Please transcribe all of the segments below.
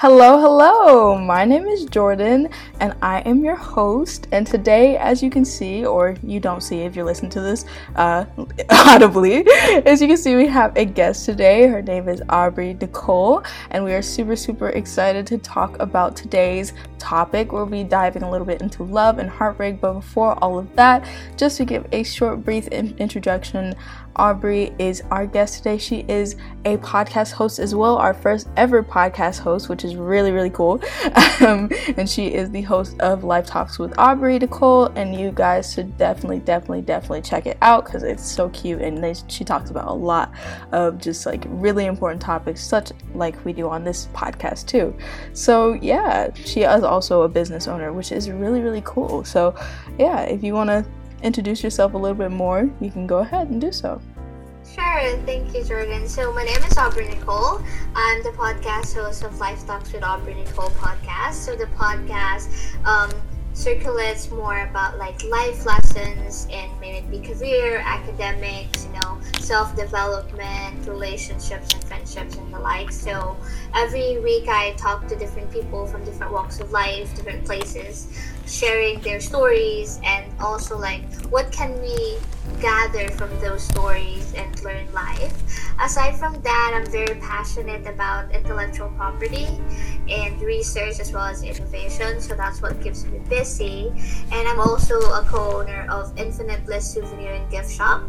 Hello, hello. My name is Jordan and I am your host. And today, as you can see, or you don't see if you're listening to this uh, audibly, as you can see, we have a guest today. Her name is Aubrey Nicole, and we are super, super excited to talk about today's topic. We'll be diving a little bit into love and heartbreak, but before all of that, just to give a short, brief in- introduction, Aubrey is our guest today. She is a podcast host as well, our first ever podcast host, which is really, really cool. Um, and she is the host of Life Talks with Aubrey Nicole. And you guys should definitely, definitely, definitely check it out because it's so cute. And they, she talks about a lot of just like really important topics, such like we do on this podcast too. So, yeah, she is also a business owner, which is really, really cool. So, yeah, if you want to introduce yourself a little bit more, you can go ahead and do so. Sure, thank you, Jordan. So, my name is Aubrey Nicole. I'm the podcast host of Life Talks with Aubrey Nicole podcast. So, the podcast um, circulates more about like life lessons in maybe career, academics, you know, self development, relationships, and friendships, and the like. So, every week I talk to different people from different walks of life, different places, sharing their stories, and also like what can we gather from those stories and learn life. Aside from that, I'm very passionate about intellectual property and research as well as innovation, so that's what keeps me busy. And I'm also a co owner of Infinite Bliss Souvenir and Gift Shop.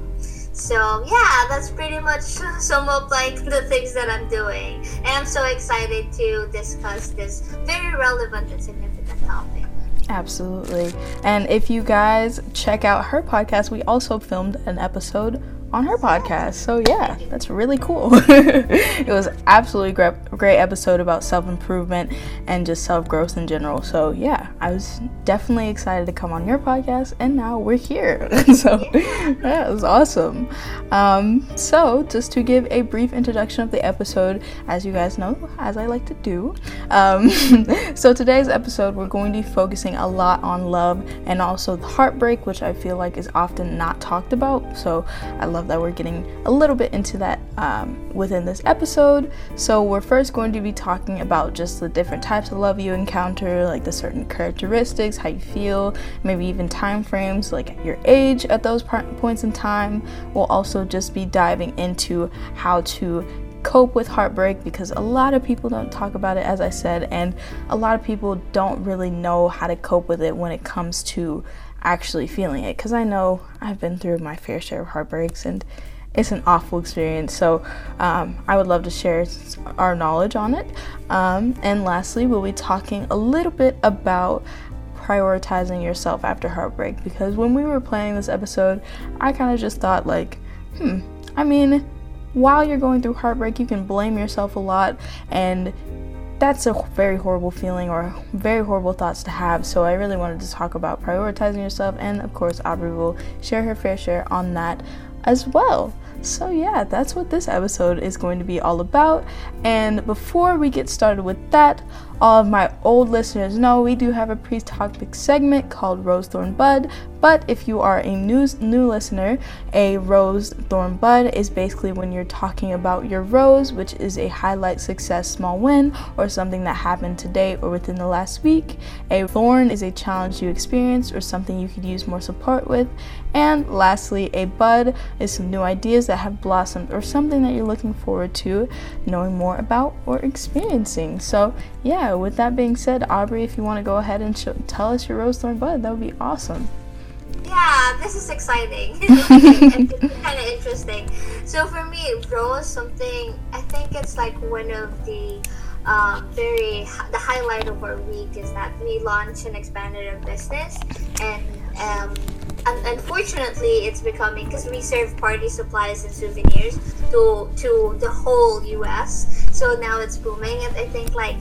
So yeah, that's pretty much some of like the things that I'm doing. And I'm so excited to discuss this very relevant and significant topic. Absolutely. And if you guys check out her podcast, we also filmed an episode on her podcast. So yeah, that's really cool. it was absolutely great, great episode about self improvement and just self growth in general. So yeah, I was definitely excited to come on your podcast, and now we're here. so that was awesome. Um, so just to give a brief introduction of the episode, as you guys know, as I like to do. Um, so today's episode, we're going to be focusing a lot on love and also the heartbreak, which I feel like is often not talked about. So I love love that we're getting a little bit into that um, within this episode. So, we're first going to be talking about just the different types of love you encounter, like the certain characteristics, how you feel, maybe even time frames, like your age at those points in time. We'll also just be diving into how to cope with heartbreak because a lot of people don't talk about it, as I said, and a lot of people don't really know how to cope with it when it comes to actually feeling it because I know I've been through my fair share of heartbreaks and it's an awful experience. So um, I would love to share our knowledge on it. Um, and lastly, we'll be talking a little bit about prioritizing yourself after heartbreak because when we were playing this episode, I kind of just thought, like, hmm, I mean, while you're going through heartbreak, you can blame yourself a lot and that's a very horrible feeling or very horrible thoughts to have. So I really wanted to talk about prioritizing yourself, and of course, Aubrey will share her fair share on that as well. So, yeah, that's what this episode is going to be all about. And before we get started with that, all of my old listeners know we do have a pre topic segment called Rose Thorn Bud. But if you are a new, new listener, a rose thorn bud is basically when you're talking about your rose, which is a highlight, success, small win, or something that happened today or within the last week. A thorn is a challenge you experienced or something you could use more support with. And lastly, a bud is some new ideas that have blossomed or something that you're looking forward to knowing more about or experiencing. So, yeah, with that being said, Aubrey, if you want to go ahead and tell us your rose thorn bud, that would be awesome. Yeah, this is exciting. kind of interesting. So for me, rose something. I think it's like one of the um, very the highlight of our week is that we launched and expanded our business and um, unfortunately it's becoming because we serve party supplies and souvenirs to to the whole us so now it's booming and i think like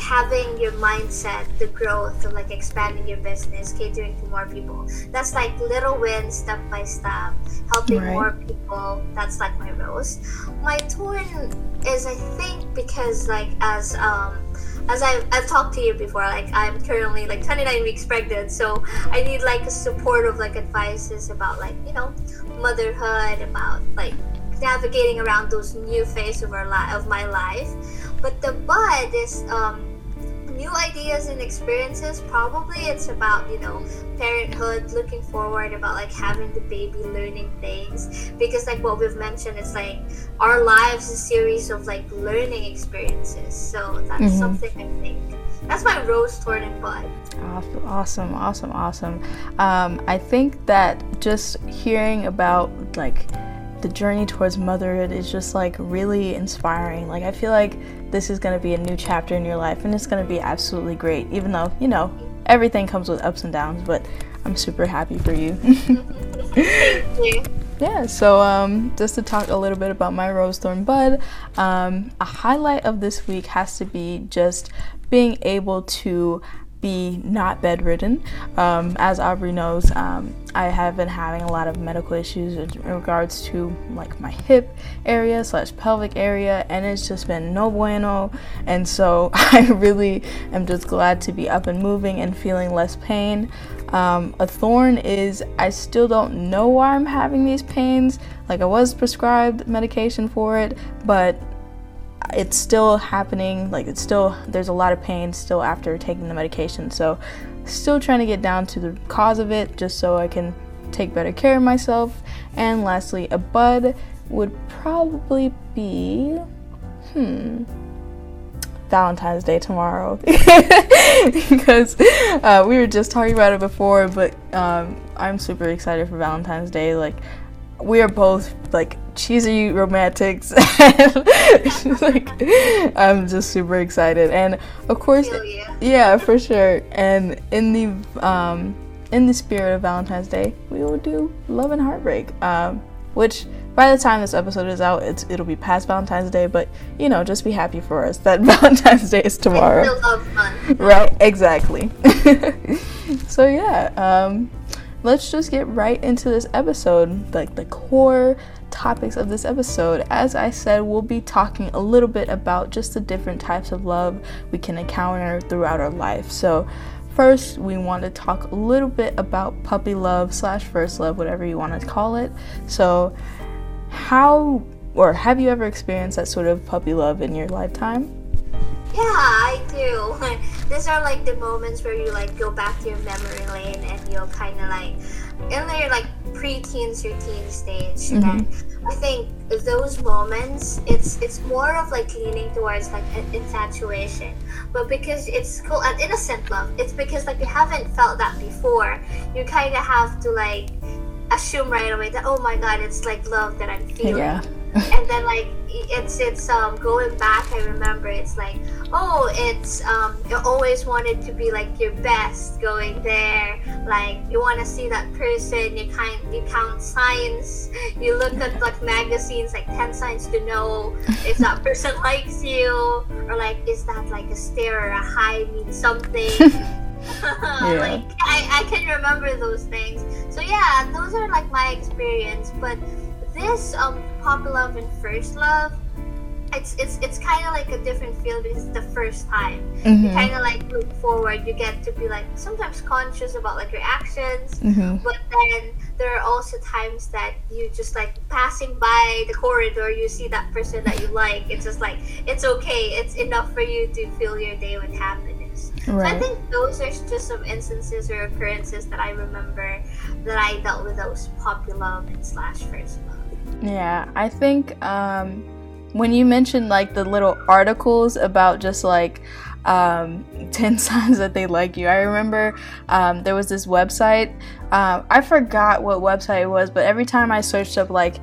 having your mindset the growth of like expanding your business catering to more people that's like little wins step by step helping right. more people that's like my rose my thorn is i think because like as um as I've, I've talked to you before, like I'm currently like 29 weeks pregnant, so I need like a supportive like advices about like you know motherhood, about like navigating around those new phase of our life of my life. But the bud is um, new ideas and experiences. Probably it's about you know parenthood, looking forward about like having the baby, learning things. Because like what we've mentioned, it's like our lives a series of like learning experiences. So that's mm-hmm. something I think. That's my rose thorn and bud. Awesome, awesome, awesome. Um, I think that just hearing about like the journey towards motherhood is just like really inspiring. Like I feel like this is going to be a new chapter in your life and it's going to be absolutely great even though, you know, everything comes with ups and downs, but I'm super happy for you. Thank you. Yeah, so um, just to talk a little bit about my rose thorn bud, um, a highlight of this week has to be just being able to be not bedridden. Um, as Aubrey knows, um, I have been having a lot of medical issues in regards to like my hip area slash pelvic area, and it's just been no bueno. And so I really am just glad to be up and moving and feeling less pain. Um, a thorn is I still don't know why I'm having these pains. Like I was prescribed medication for it, but it's still happening like it's still there's a lot of pain still after taking the medication. So still trying to get down to the cause of it just so i can take better care of myself. And lastly a bud would probably be hmm Valentine's Day tomorrow. Because uh, we were just talking about it before, but um, I'm super excited for Valentine's Day. Like, we are both like cheesy romantics. Like i'm just super excited. And of course yeah. for sure. And in the um in the spirit of valentine's day we will do love and heartbreak um which by the time this episode is out it's it'll be past valentine's day but you know just be happy for us that valentine's day is tomorrow. Right exactly. So yeah um let's just get right into this episode, like the core topics of this episode. As I said, we'll be talking a little bit about just the different types of love we can encounter throughout our life. So, first, we want to talk a little bit about puppy love slash first love, whatever you want to call it. So, how or have you ever experienced that sort of puppy love in your lifetime? Yeah, I do. These are like the moments where you like go back to your memory lane and you'll kind of like in their like pre-teens or teen stage. Mm-hmm. And I think those moments, it's it's more of like leaning towards like infatuation, but because it's cool and innocent love. It's because like you haven't felt that before. You kind of have to like assume right away that oh my god, it's like love that I'm feeling. Yeah and then like it's it's um going back i remember it's like oh it's um you always wanted to be like your best going there. Like you want to see that person you kind you count signs you look at like magazines like 10 signs to know if that person likes you or like is that like a stare or a high means something. Yeah. like I, I can remember those things. So yeah those are like my experience but this um Puppy Love and First Love, it's it's it's kind of like a different feel because it's the first time. Mm-hmm. You kind of like look forward. You get to be like sometimes conscious about like your actions, mm-hmm. but then there are also times that you just like passing by the corridor, you see that person that you like. It's just like it's okay. It's enough for you to fill your day with happiness. Right. So I think those are just some instances or occurrences that I remember that I dealt with those love and slash first love. Yeah, I think um, when you mentioned like the little articles about just like um, 10 signs that they like you, I remember um, there was this website. Uh, I forgot what website it was, but every time I searched up like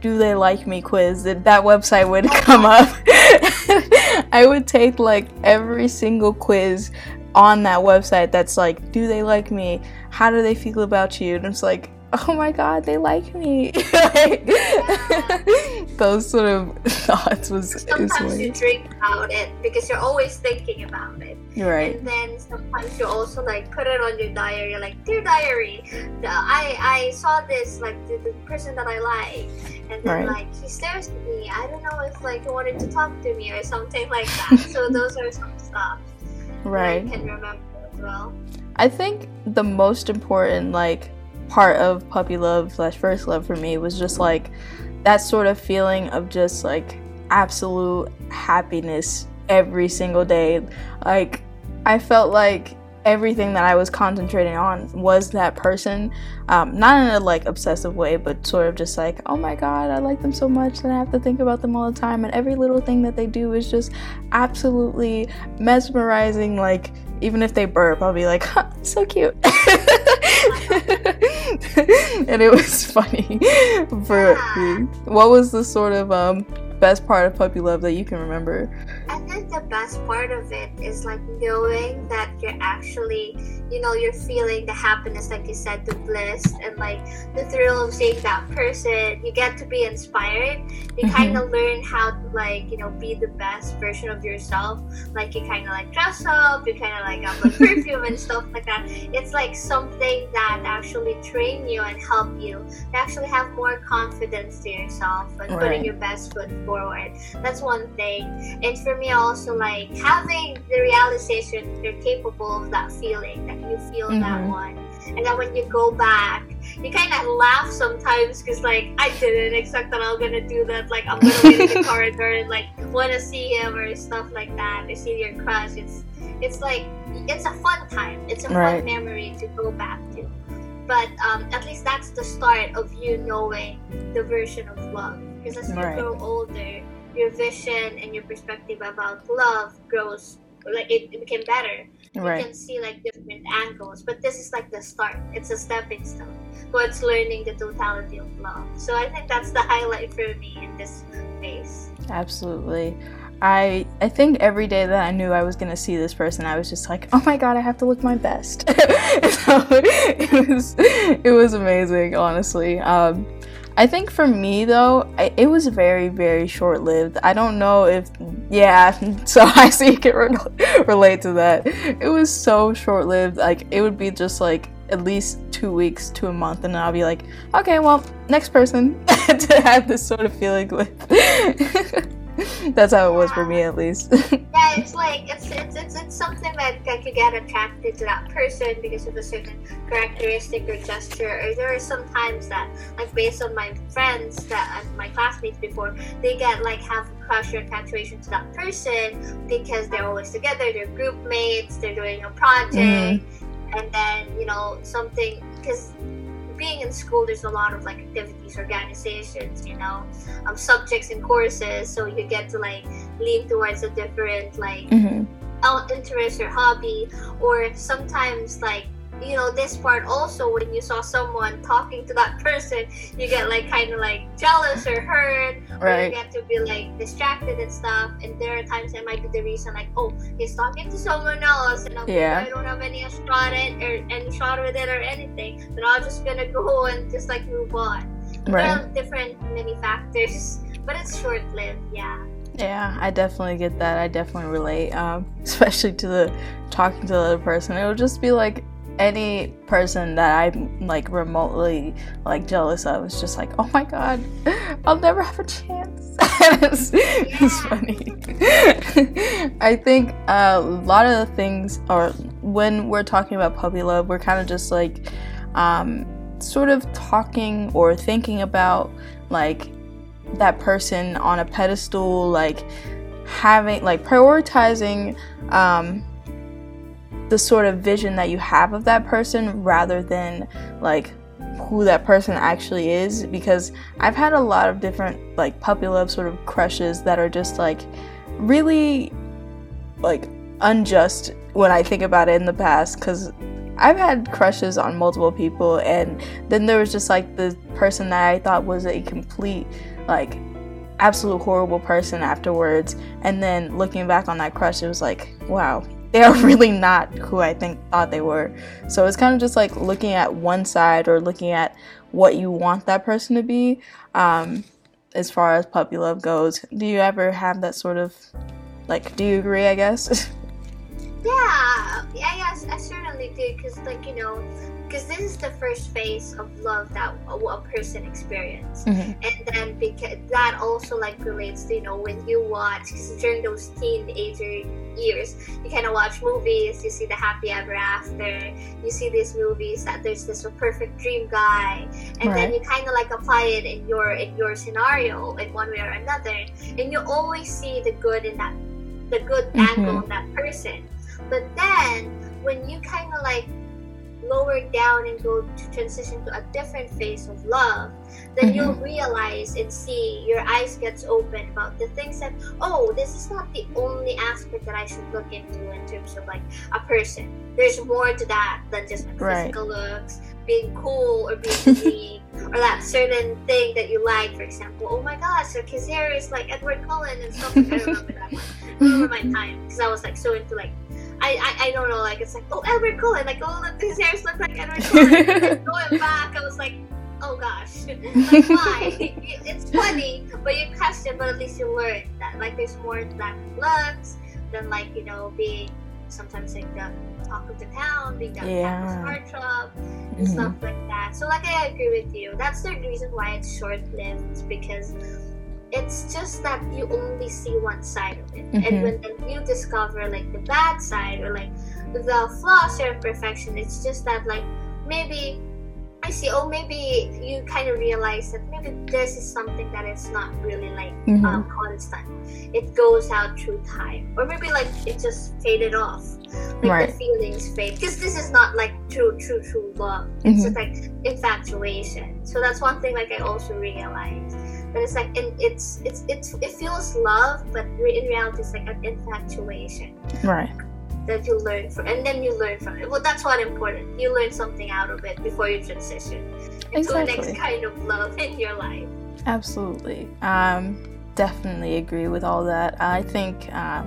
do they like me? quiz that, that website would come up. I would take like every single quiz on that website that's like do they like me? How do they feel about you? And it's like oh my god, they like me. Those sort of thoughts was. Sometimes you drink about it because you're always thinking about it. Right. And then sometimes you also like put it on your diary, like dear diary, I I saw this like the, the person that I like, and then right. like he stares at me. I don't know if like he wanted to talk to me or something like that. so those are some stuff. Right. I can remember as well. I think the most important like part of puppy love slash first love for me was just like that sort of feeling of just like absolute happiness every single day. Like I felt like everything that I was concentrating on was that person. Um, not in a like obsessive way, but sort of just like, oh my god, I like them so much that I have to think about them all the time. And every little thing that they do is just absolutely mesmerizing. Like, even if they burp, I'll be like, huh, so cute. and it was funny for me. What was the sort of um, best part of puppy love that you can remember? I think the best part of it is like knowing that you're actually, you know, you're feeling the happiness, like you said, the bliss, and like the thrill of seeing that person. You get to be inspired. You mm-hmm. kind of learn how to like, you know, be the best version of yourself. Like you kind of like dress up, you kind of like have like perfume and stuff like that. It's like something that actually train you and help you to actually have more confidence to yourself and right. putting your best foot forward. That's one thing. And for me also like having the realization you're capable of that feeling, that you feel mm-hmm. that one. And then when you go back, you kind of laugh sometimes because like I didn't expect that I'm gonna do that. Like I'm gonna wait in the corridor and like want to see him or stuff like that. Or see your crush. It's it's like it's a fun time. It's a right. fun memory to go back to. But um, at least that's the start of you knowing the version of love because as right. you grow older, your vision and your perspective about love grows like it, it became better. Right. You can see like different angles, but this is like the start. It's a stepping stone towards learning the totality of love. So I think that's the highlight for me in this phase. Absolutely. I I think every day that I knew I was gonna see this person, I was just like, oh my god, I have to look my best. so it was it was amazing, honestly. Um, I think for me though, I, it was very very short lived. I don't know if yeah, so I see you can re- relate to that. It was so short lived. Like it would be just like at least two weeks to a month, and I'll be like, okay, well, next person to have this sort of feeling with. That's how it was for me, at least. yeah, it's like it's, it's it's it's something that like you get attracted to that person because of a certain characteristic or gesture. Or there are some times that, like, based on my friends that uh, my classmates before, they get like have crush or infatuation to that person because they're always together. They're group mates. They're doing a project, mm-hmm. and then you know something because being in school, there's a lot of like activities, organizations, you know, um, subjects and courses. So you get to like lean towards a different like mm-hmm. interest or hobby, or sometimes like you know this part also when you saw someone talking to that person you get like kind of like jealous or hurt right. or you get to be like distracted and stuff and there are times that might be the reason like oh he's talking to someone else and I'm, yeah. i don't have any shot it or any shot with it or anything then i'm just gonna go and just like move on right. well different many factors but it's short-lived yeah yeah, I definitely get that. I definitely relate, um, especially to the talking to the other person. It would just be like any person that I'm like remotely like jealous of is just like, oh my god, I'll never have a chance. it's, it's, funny. I think a lot of the things, or when we're talking about puppy love, we're kind of just like um, sort of talking or thinking about like that person on a pedestal, like having like prioritizing. Um, the sort of vision that you have of that person rather than like who that person actually is because I've had a lot of different like puppy love sort of crushes that are just like really like unjust when I think about it in the past cuz I've had crushes on multiple people and then there was just like the person that I thought was a complete like absolute horrible person afterwards and then looking back on that crush it was like wow they are really not who I think thought they were. So it's kind of just like looking at one side or looking at what you want that person to be. Um, as far as puppy love goes, do you ever have that sort of like? Do you agree? I guess. yeah, yeah, yes, I certainly do. Cause like you know, because this is the first phase of love that a, a person experiences mm-hmm. and then because that also like relates to you know when you watch because during those teenager years you kind of watch movies you see the happy ever after you see these movies that there's this perfect dream guy and right. then you kind of like apply it in your in your scenario in one way or another and you always see the good in that the good Mhm. angle of that person. But then when you kind of like lower down and go to transition to a different phase of love, then you'll mm-hmm. realize and see your eyes gets open about the things that oh, this is not the only aspect that I should look into in terms of like a person. There's more to that than just like Right. physical looks, being cool or being unique, or that certain thing that you like. For example, oh my gosh, so hair is like Edward Cullen and stuff. Like, I remember that one. I remember my time because I was like so into like. I, I, I don't know, like it's like, oh Edward Cullen, like oh look his hairs look like Edward Cullen. Going back, I was like, oh gosh, like why? it's funny, but you question, but at least you learn that like there's more to that looks than like you know being sometimes like the talk of the town, being that Yeah. campus heartthrob and Mhm. stuff like that. So like I agree with you. That's the reason why it's short lived because it's just that you only see one side of it. Mhm. And when then you discover like the bad side or like the flaws or perfection, it's just that like maybe I see, oh maybe you kind of realize that maybe this is something that is not really like Mhm. um, constant. It goes out through time. Or maybe like it just faded off. Like Right. the feelings fade. Because this is not like true, true, true love. Mhm. It's just like infatuation. So that's one thing like I also realized. That it's like and it's it's it's it feels love, but in reality it's like an infatuation Right. that you learn from and then you learn from it. Well that's what important. You learn something out of it before you transition into the next kind of love in your life. Absolutely. Um, definitely agree with all that. I think uh,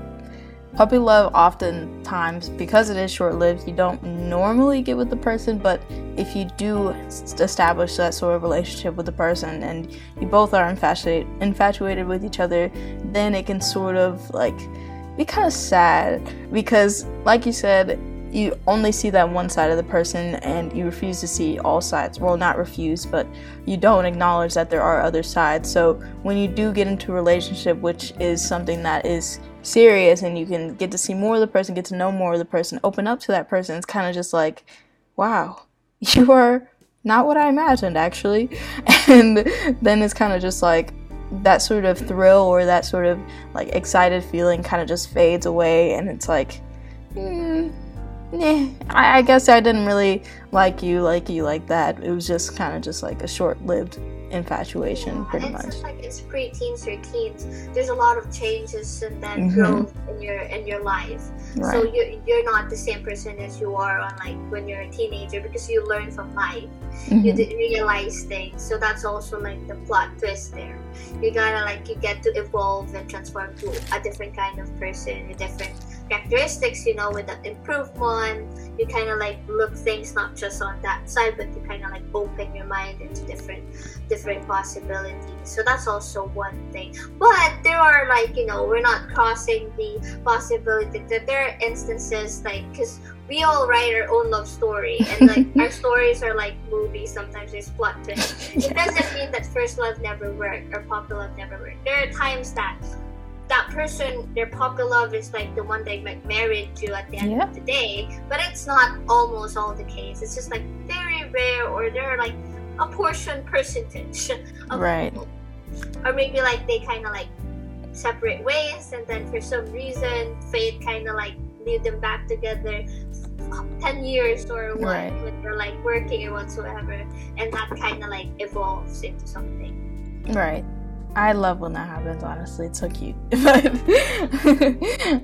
puppy love oftentimes, because it is short lived, you don't normally get with the person, but if you do establish that sort of relationship with the person and you both are infatuated, with each other, then it can sort of like be kind of sad because, like you said, you only see that one side of the person and you refuse to see all sides. Well, not refuse, but you don't acknowledge that there are other sides. So when you do get into a relationship, which is something that is serious and you can get to see more of the person, get to know more of the person, open up to that person, it's kind of just like, wow, you are not what I imagined actually. And then it's kind of just like that sort of thrill or that sort of like excited feeling kind of just fades away and it's like. Mm, nah, I, I guess I didn't really like you, like you, like that. It was just kind of just like a short-lived infatuation, pretty it's much. just like it's pre-teens or teens. There's a lot of changes and then Mhm. growth in your in your life. So you're you're not the same person as you are on like when you're a teenager because you learn from life. You Mhm. did realize things. So that's also like the plot twist there. You gotta like you get to evolve and transform to a different kind of person, a different characteristics. You know, with that improvement. You kind of like look things not just on that side, but you kind of like open your mind into different different possibilities. So that's also one thing. But there are like you know we're not crossing the possibility that there are instances like because we all write our own love story and like our stories are like movies. Sometimes there's plot twists. It doesn't mean that first love never worked or puppy love never worked. There are times that that person, their puppy love is like the one they get married to at the end Yeah. of the day, but it's not almost all the case. It's just like very rare, or there are like a portion percentage of Right. people. or maybe like they kind of like separate ways, and then for some reason, fate kind of like lead them back together. 10 years or what Right. when they're like working or whatsoever and that kind of like evolves into something Right. I love when that happens. Honestly, it's so cute. But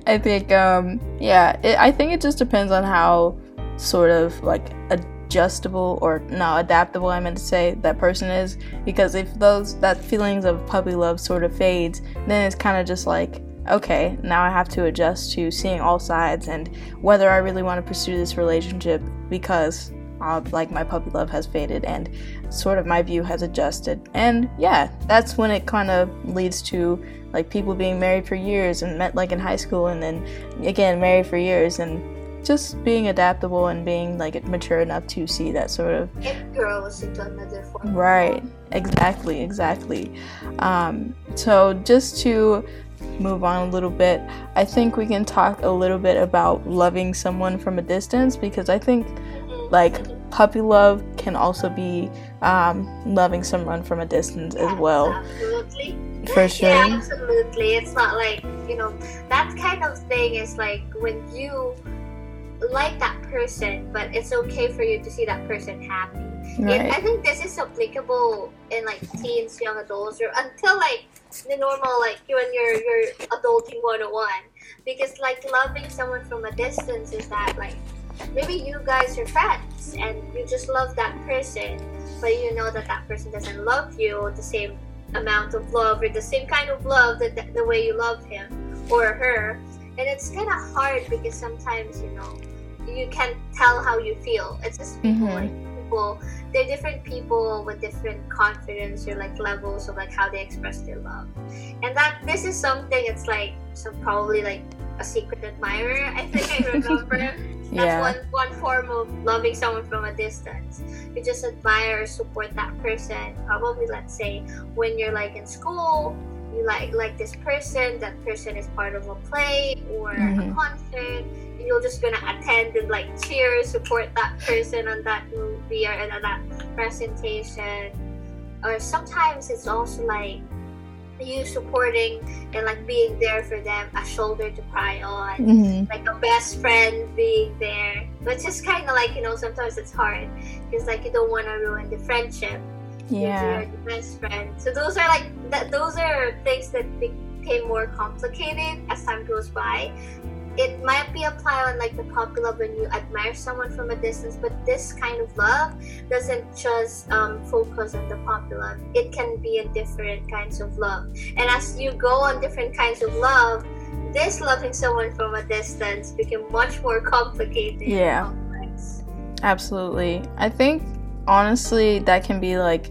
I think, um, yeah, it, I think it just depends on how sort of like adjustable or no adaptable I meant to say that person is. Because if those that feelings of puppy love sort of fades, then it's kind of just like okay, now I have to adjust to seeing all sides and whether I really want to pursue this relationship because uh, like my puppy love has faded and sort of my view has adjusted. And yeah, that's when it kind of leads to like people being married for years and met like in high school and then again married for years and just being adaptable and being like mature enough to see that sort of into another form Right. Exactly. Exactly. Um, so just to move on a little bit, I think we can talk a little bit about loving someone from a distance because I think. Like puppy love can also be um, loving someone from a distance as Yes, well. absolutely For sure. Yeah, absolutely. It's not like, you know, that kind of thing is like when you like that person, but it's okay for you to see that person happy. Right. I think this is applicable in like teens, young adults, or until like the normal, like you and your your adulting 101. Because like loving someone from a distance is that like maybe you guys are friends and you just love that person, but you know that that person doesn't love you the same amount of love or the same kind of love that the, the way you love him or her. And it's kind of hard because sometimes you know you can't tell how you feel. It's just people Mhm. like people. They're different people with different confidence or like levels of like how they express their love. And that this is something. It's like some probably like a secret admirer. I think I remember. That's Yeah. one one form of loving someone from a distance. You just admire or support that person. Probably let's say when you're like in school, you like like this person, that person is part of a play or a Mhm. concert, and you're just gonna attend and like cheer, support that person on that movie or on that presentation. Or sometimes it's also like you supporting and like being there for them, a shoulder to cry on Mhm. like a best friend being there but just kind of like you know sometimes it's hard because like you don't want to ruin the friendship Yeah. you're the best friend so those are like that those are things that became more complicated as time goes by it might be applied on like the puppy love when you admire someone from a distance but this kind of love doesn't just um, focus on the puppy love it can be in different kinds of love and as you go on different kinds of love this loving someone from a distance became much more complicated and Yeah. complex. Absolutely. I think honestly that can be like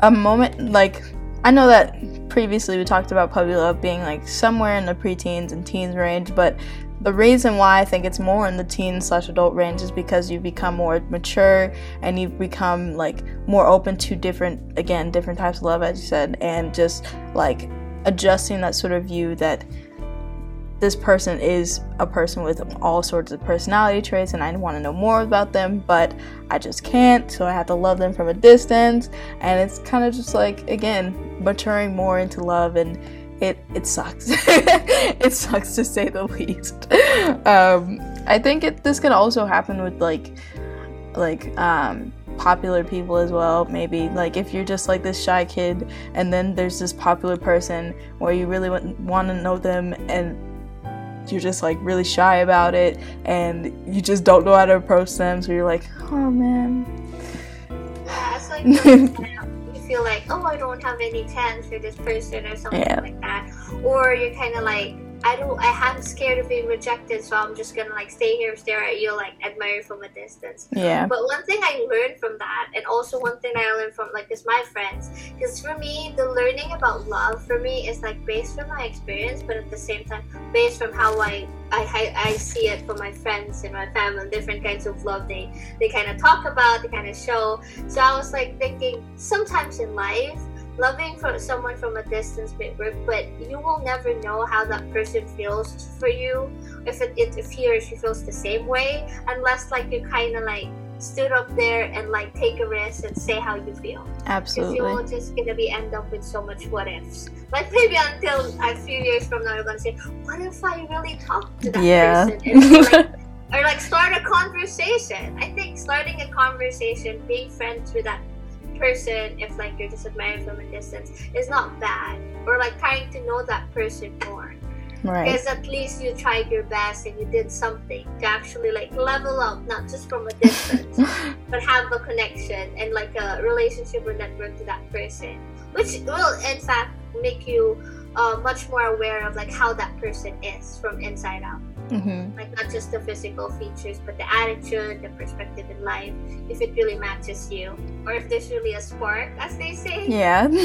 a moment like I know that previously we talked about puppy love being like somewhere in the preteens and teens range, but the reason why I think it's more in the teen slash adult range is because you become more mature and you become like more open to different again different types of love as you said and just like adjusting that sort of view that this person is a person with all sorts of personality traits and I want to know more about them, but I just can't, so I have to love them from a distance. And it's kind of just like, again, maturing more into love and it, it sucks. it sucks to say the least. Um, I think it, this can also happen with like, like, um, popular people as well maybe like if you're just like this shy kid and then there's this popular person where you really want to know them and you're just like really shy about it and you just don't know how to approach them so you're like oh man Yeah, it's like you feel like, oh, I don't have any chance for this person or something Yeah. like that, or you're kind of like, I don't, I am scared of being rejected, so I'm just gonna like stay here, stare at you, like admire you from a distance. yeah But one thing I learned from that, and also one thing I learned from like is my friends, because for me, the learning about love for me is like based from my experience, but at the same time based from how I I, I, I see it from my friends and my family, different kinds of love they they kind of talk about, they kind of show. So I was like thinking, sometimes in life. Loving for someone from a distance may work, but you will never know how that person feels for you, if it, it if he or she feels the same way, unless like you kind of like stood up there and like take a risk and say how you feel. Because absolutely you're just gonna be end up with so much what ifs. Like maybe until a few years from now you're gonna say, What if I really talk to that yeah person? And like, or like start a conversation. I think starting a conversation, being friends with that person, if like you're just admiring from a distance, is not bad. Or like trying to know that person more right because at least you tried your best and you did something to actually like level up not just from a distance but have a connection and like a relationship or network to that person which will in fact make you uh, much more aware of like how that person is from inside out. Hmm like not just the physical features but the attitude the perspective in life if it really matches you or if there's really a spark as they say. Yeah.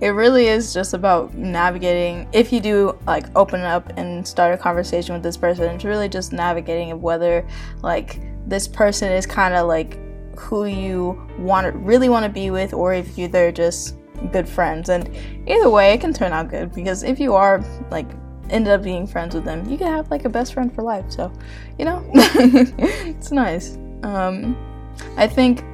It really is just about navigating if you do like open up and start a conversation with this person it's really just navigating of whether like this person is kind of like who you want really want to be with or if you they're just good friends. And either way it can turn out good because if you are like ended up being friends with them you can have like a best friend for life. So you know it's nice. Um i think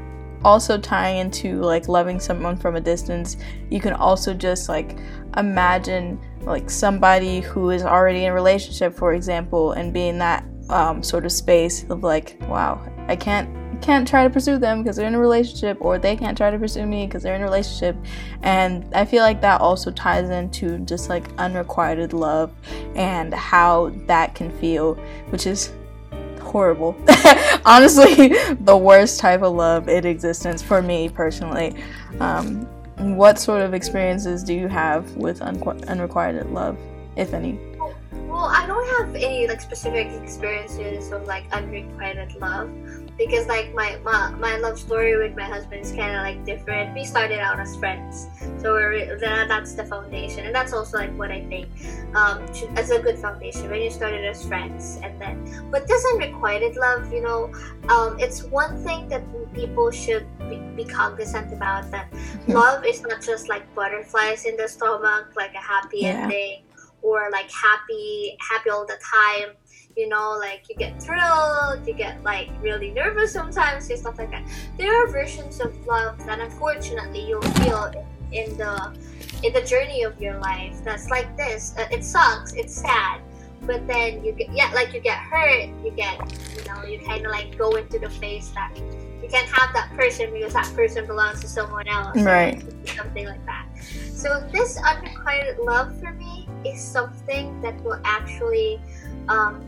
also tying into like loving someone from a distance, you can also just like imagine like somebody who is already in a relationship, for example, and being that um, sort of space of like, wow, I can't can't try to pursue them because they're in a relationship, or they can't try to pursue me because they're in a relationship. And I feel like that also ties into just like unrequited love and how that can feel, which is horrible. Honestly, the worst type of love in existence for me personally. Um, what sort of experiences do you have with unrequited love, if any? Well, I don't have any like specific experiences of like unrequited love because like my my, my love story with my husband is kind of like different. We started out as friends, so we're that's the foundation, and that's also like what I think um as a good foundation when you started as friends, and then but this unrequited love, you know, um, it's one thing that people should be, be cognizant about that love is not just like butterflies in the stomach, like a happy yeah. ending or like happy happy all the time you know like you get thrilled you get like really nervous sometimes and stuff like that. There are versions of love that unfortunately you'll feel in the in the journey of your life that's like this. Uh, it sucks it's sad but then you get yeah like you get hurt you get you know you kind of like go into the phase that you can't have that person because that person belongs to someone else. Right. Something like that. So this unrequited love for me is something that will actually um,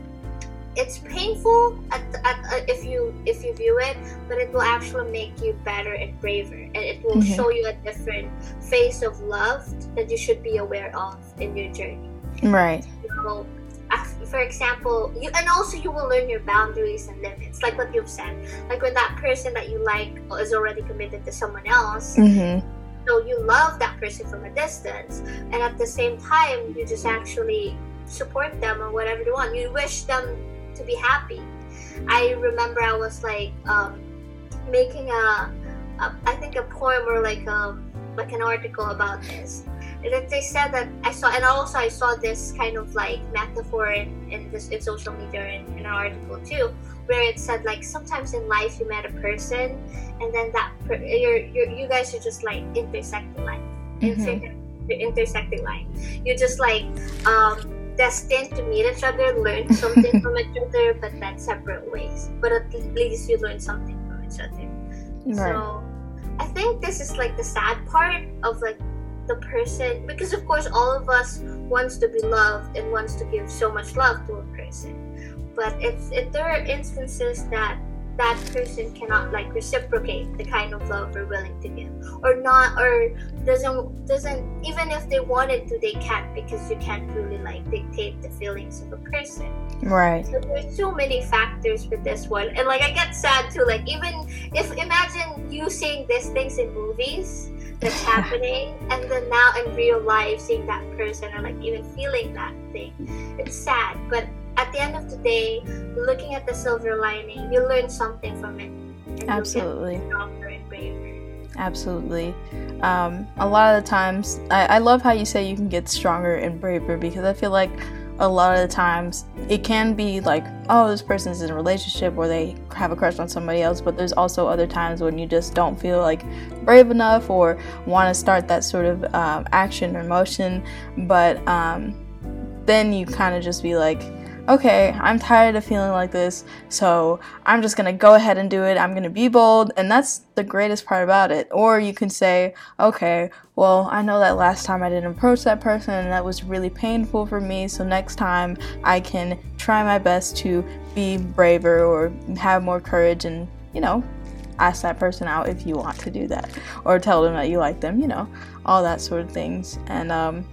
it's painful at, at, uh, if you if you view it but it will actually make you better and braver and it will mm-hmm. show you a different face of love that you should be aware of in your journey right so, for example you and also you will learn your boundaries and limits like what you've said like when that person that you like is already committed to someone else mm-hmm. so you love that person from a distance and at the same time you just actually support them or whatever you want you wish them to be happy. I remember I was like um, making a, a, I think a poem or like um like an article about this. And then they said that I saw, and also I saw this kind of like metaphor in, in this in social media in, in an article too, where it said like sometimes in life you met a person, and then that per, you're, you're you guys are just like intersecting line, mm-hmm. intersecting line. You just like um destined to meet each other, learn something from each other, but then separate ways. But at least you learn something from each other. Right. So I think this is like the sad part of like the person because of course all of us wants to be loved and wants to give so much love to a person. But it's if there are instances that that person cannot like reciprocate the kind of love we're willing to give. Or not or doesn't doesn't even if they wanted to they can't because you can't really like dictate the feelings of a person. Right. So there's so many factors with this one. And like i get sad too. Like even if imagine you seeing these things in movies that's happening and then now in real life seeing that person or like even feeling that thing. It's sad but at the end of the day, looking at the silver lining, you learn something from it. Absolutely. Absolutely. Um, a lot of the times, I, I love how you say you can get stronger and braver because I feel like a lot of the times it can be like, oh, this person's in a relationship or they have a crush on somebody else, but there's also other times when you just don't feel like brave enough or want to start that sort of um, action or motion, but um, then you kind of just be like, okay, I'm tired of feeling like this, so I'm just gonna go ahead and do it. I'm gonna be bold, and that's the greatest part about it. Or you can say, okay, well, I know that last time I didn't approach that person and that was really painful for me, so next time I can try my best to be braver or have more courage and, you know, ask that person out if you want to do that or tell them that you like them, you know, all that sort of things. And um,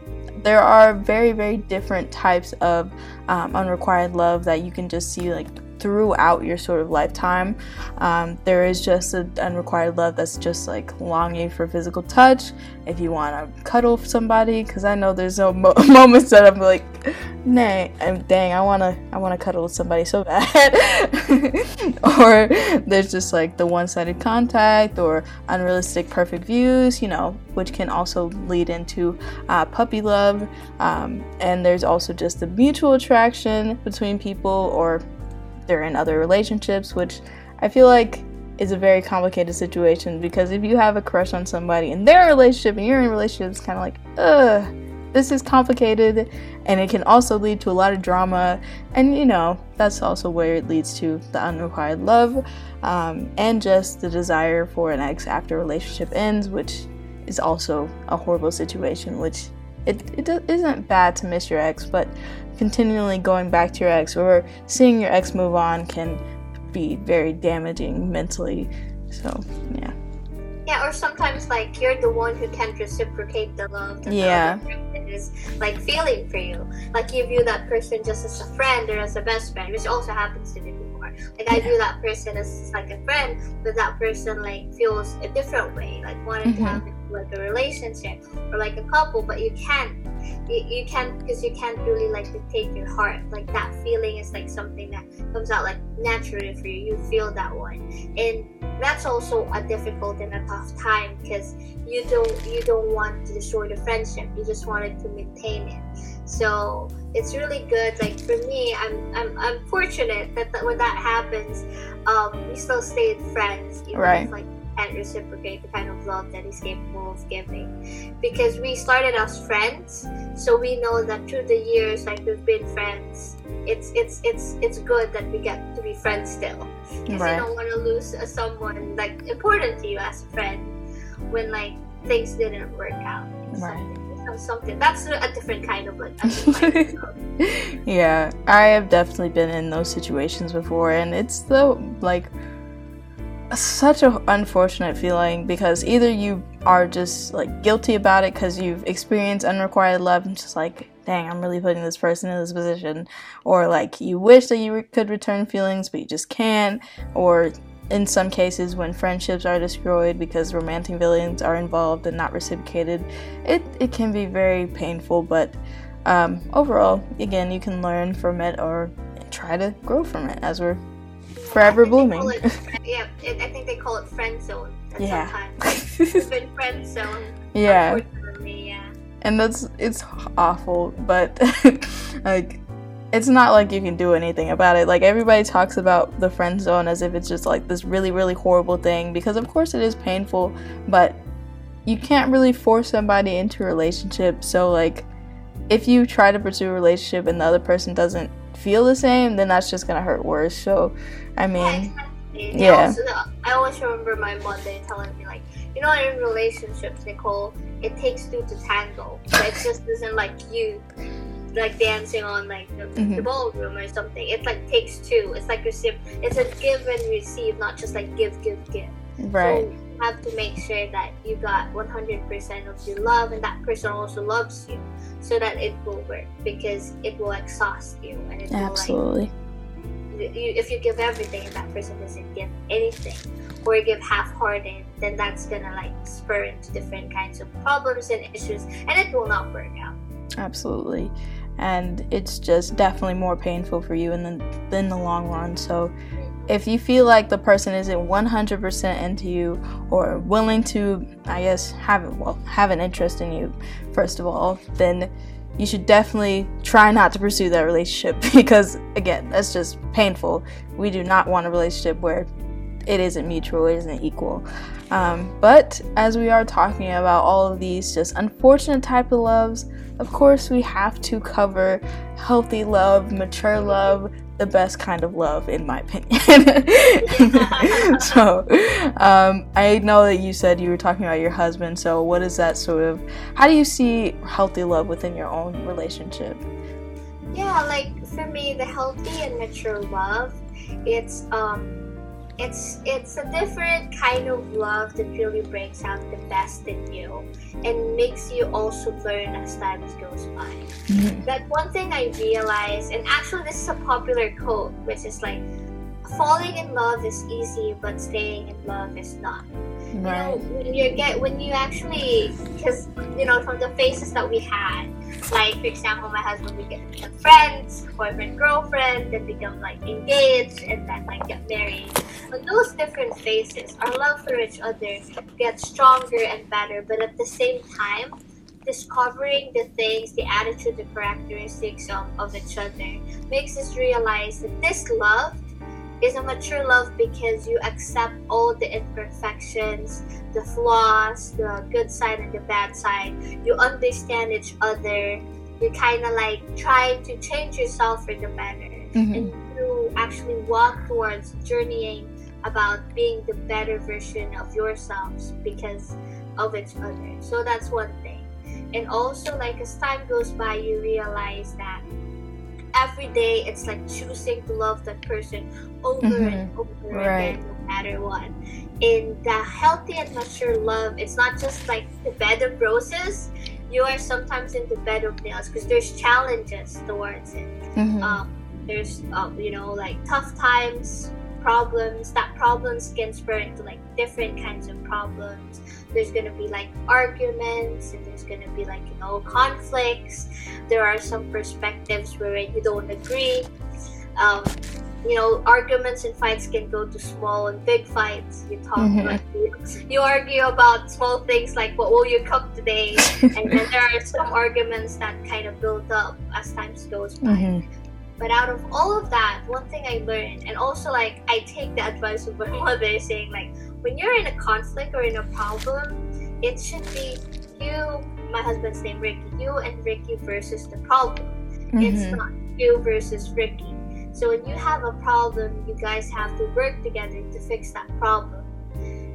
there are very, very different types of um, unrequited love that you can just see like throughout your sort of lifetime. Um, there is just an unrequited love that's just like longing for physical touch. If you want to cuddle somebody, because I know there's no mo- moments that I'm like, nay, I'm, dang, I wanna, I wanna cuddle with somebody so bad. or there's just like the one-sided contact or unrealistic perfect views, you know, which can also lead into uh, puppy love. Um, and there's also just the mutual attraction between people or they're in other relationships, which I feel like is a very complicated situation because if you have a crush on somebody and a relationship and you're in a relationship, it's kind of like, ugh, this is complicated and it can also lead to a lot of drama. And you know, that's also where it leads to the unrequited love um, and just the desire for an ex after relationship ends, which is also a horrible situation, which it, it isn't bad to miss your ex, but continually going back to your ex or seeing your ex move on can be very damaging mentally. So, yeah. Yeah, or sometimes like you're the one who can't reciprocate the love that yeah. the other person is like feeling for you. Like you view that person just as a friend or as a best friend, which also happens to me before. Like I view that person as like a friend, but that person like feels a different way, like wanting mm-hmm. to have like a relationship or like a couple, but you can't you, you can't because you can't really like dictate your heart. Like that feeling is like something that comes out like naturally for you. You feel that one. And that's also a difficult and a tough time because you don't you don't want to destroy the friendship. You just wanted to maintain it. So it's really good. Like for me i'm i'm, I'm fortunate that, that when that happens um we still stayed friends even right. if, like and reciprocate the kind of love that he's capable of giving. Because we started as friends, so we know that through the years, like we've been friends. It's it's it's it's good that we get to be friends still. Because right. you don't want to lose someone like important to you as a friend when like things didn't work out. Right. Something, something that's a different kind of like. yeah, I have definitely been in those situations before, and it's the like such an unfortunate feeling because either you are just like guilty about it because you've experienced unrequited love and just like dang i'm really putting this person in this position. Or like you wish that you re- could return feelings but you just can't. Or in some cases when friendships are destroyed because romantic feelings are involved and not reciprocated it, it can be very painful but um, overall again you can learn from it or try to grow from it as we're forever blooming. It, yeah, it, I think they call it friend zone. Yeah. Sometimes it's been friend zone. Yeah. yeah. And that's it's awful, but like it's not like you can do anything about it. Like everybody talks about the friend zone as if it's just like this really really horrible thing because of course it is painful, but you can't really force somebody into a relationship. So like if you try to pursue a relationship and the other person doesn't feel the same, then that's just gonna hurt worse. So, I mean, yeah. yeah. Also, I always remember my mother telling me like, you know, in relationships, Nicole, it takes two to tango. So it just isn't like you like dancing on like the, mm-hmm. the, ballroom or something. It like takes two. It's like receive. It's a give and receive, not just like give, give, give. Right. So have to make sure that you got 100% of your love, and that person also loves you so that it will work because it will exhaust you and it absolutely will like you, if you give everything and that person doesn't give anything or give half-hearted then that's gonna like spur into different kinds of problems and issues and it will not work out. Absolutely. And it's just definitely more painful for you in the in the long run. So if you feel like the person isn't 100% into you or willing to i guess have well have an interest in you first of all then you should definitely try not to pursue that relationship because again that's just painful. We do not want a relationship where it isn't mutual it isn't equal um, but as we are talking about all of these just unfortunate type of loves of course we have to cover healthy love mature love the best kind of love, in my opinion. so, um, I know that you said you were talking about your husband. So, what is that sort of? How do you see healthy love within your own relationship? Yeah, like for me, the healthy and mature love, it's um it's it's a different kind of love that really brings out the best in you and makes you also learn as time goes by. Mm-hmm. That one thing I realized, and actually this is a popular quote, which is like, falling in love is easy, but staying in love is not. Right. You know, when you get when you actually, because you know, from the faces that we had, like for example, my husband, we get friends, boyfriend, girlfriend, then become like engaged, and then like get married. But those different phases, our love for each other gets stronger and better. But at the same time, discovering the things, the attitude, the characteristics of, of each other makes us realize that this love is a mature love because you accept all the imperfections, the flaws, the good side and the bad side. You understand each other. You kind of like try to change yourself for the better. Mm-hmm. And you actually walk towards journeying about being the better version of yourselves because of each other. So that's one thing. And also, like as time goes by, you realize that every day it's like choosing to love that person over and over Right. again, no matter what. In the healthy and mature love, it's not just like the bed of roses. You are sometimes in the bed of nails because there's challenges towards it. Mhm. Um, there's um, you know like tough times, problems. That problems can spur into like different kinds of problems. There's gonna be like arguments, and there's gonna be like you know conflicts. There are some perspectives where you don't agree. Um, you know, arguments and fights can go to small and big fights. You talk Mhm. like you, you argue about small things like what will you cook today, and then there are some arguments that kind of build up as times goes by. Mhm. But out of all of that, one thing I learned, and also like I take the advice of my mother saying like when you're in a conflict or in a problem, it should be you, my husband's name Ricky, you and Ricky versus the problem. It's Mhm. not you versus Ricky. So when you have a problem, you guys have to work together to fix that problem.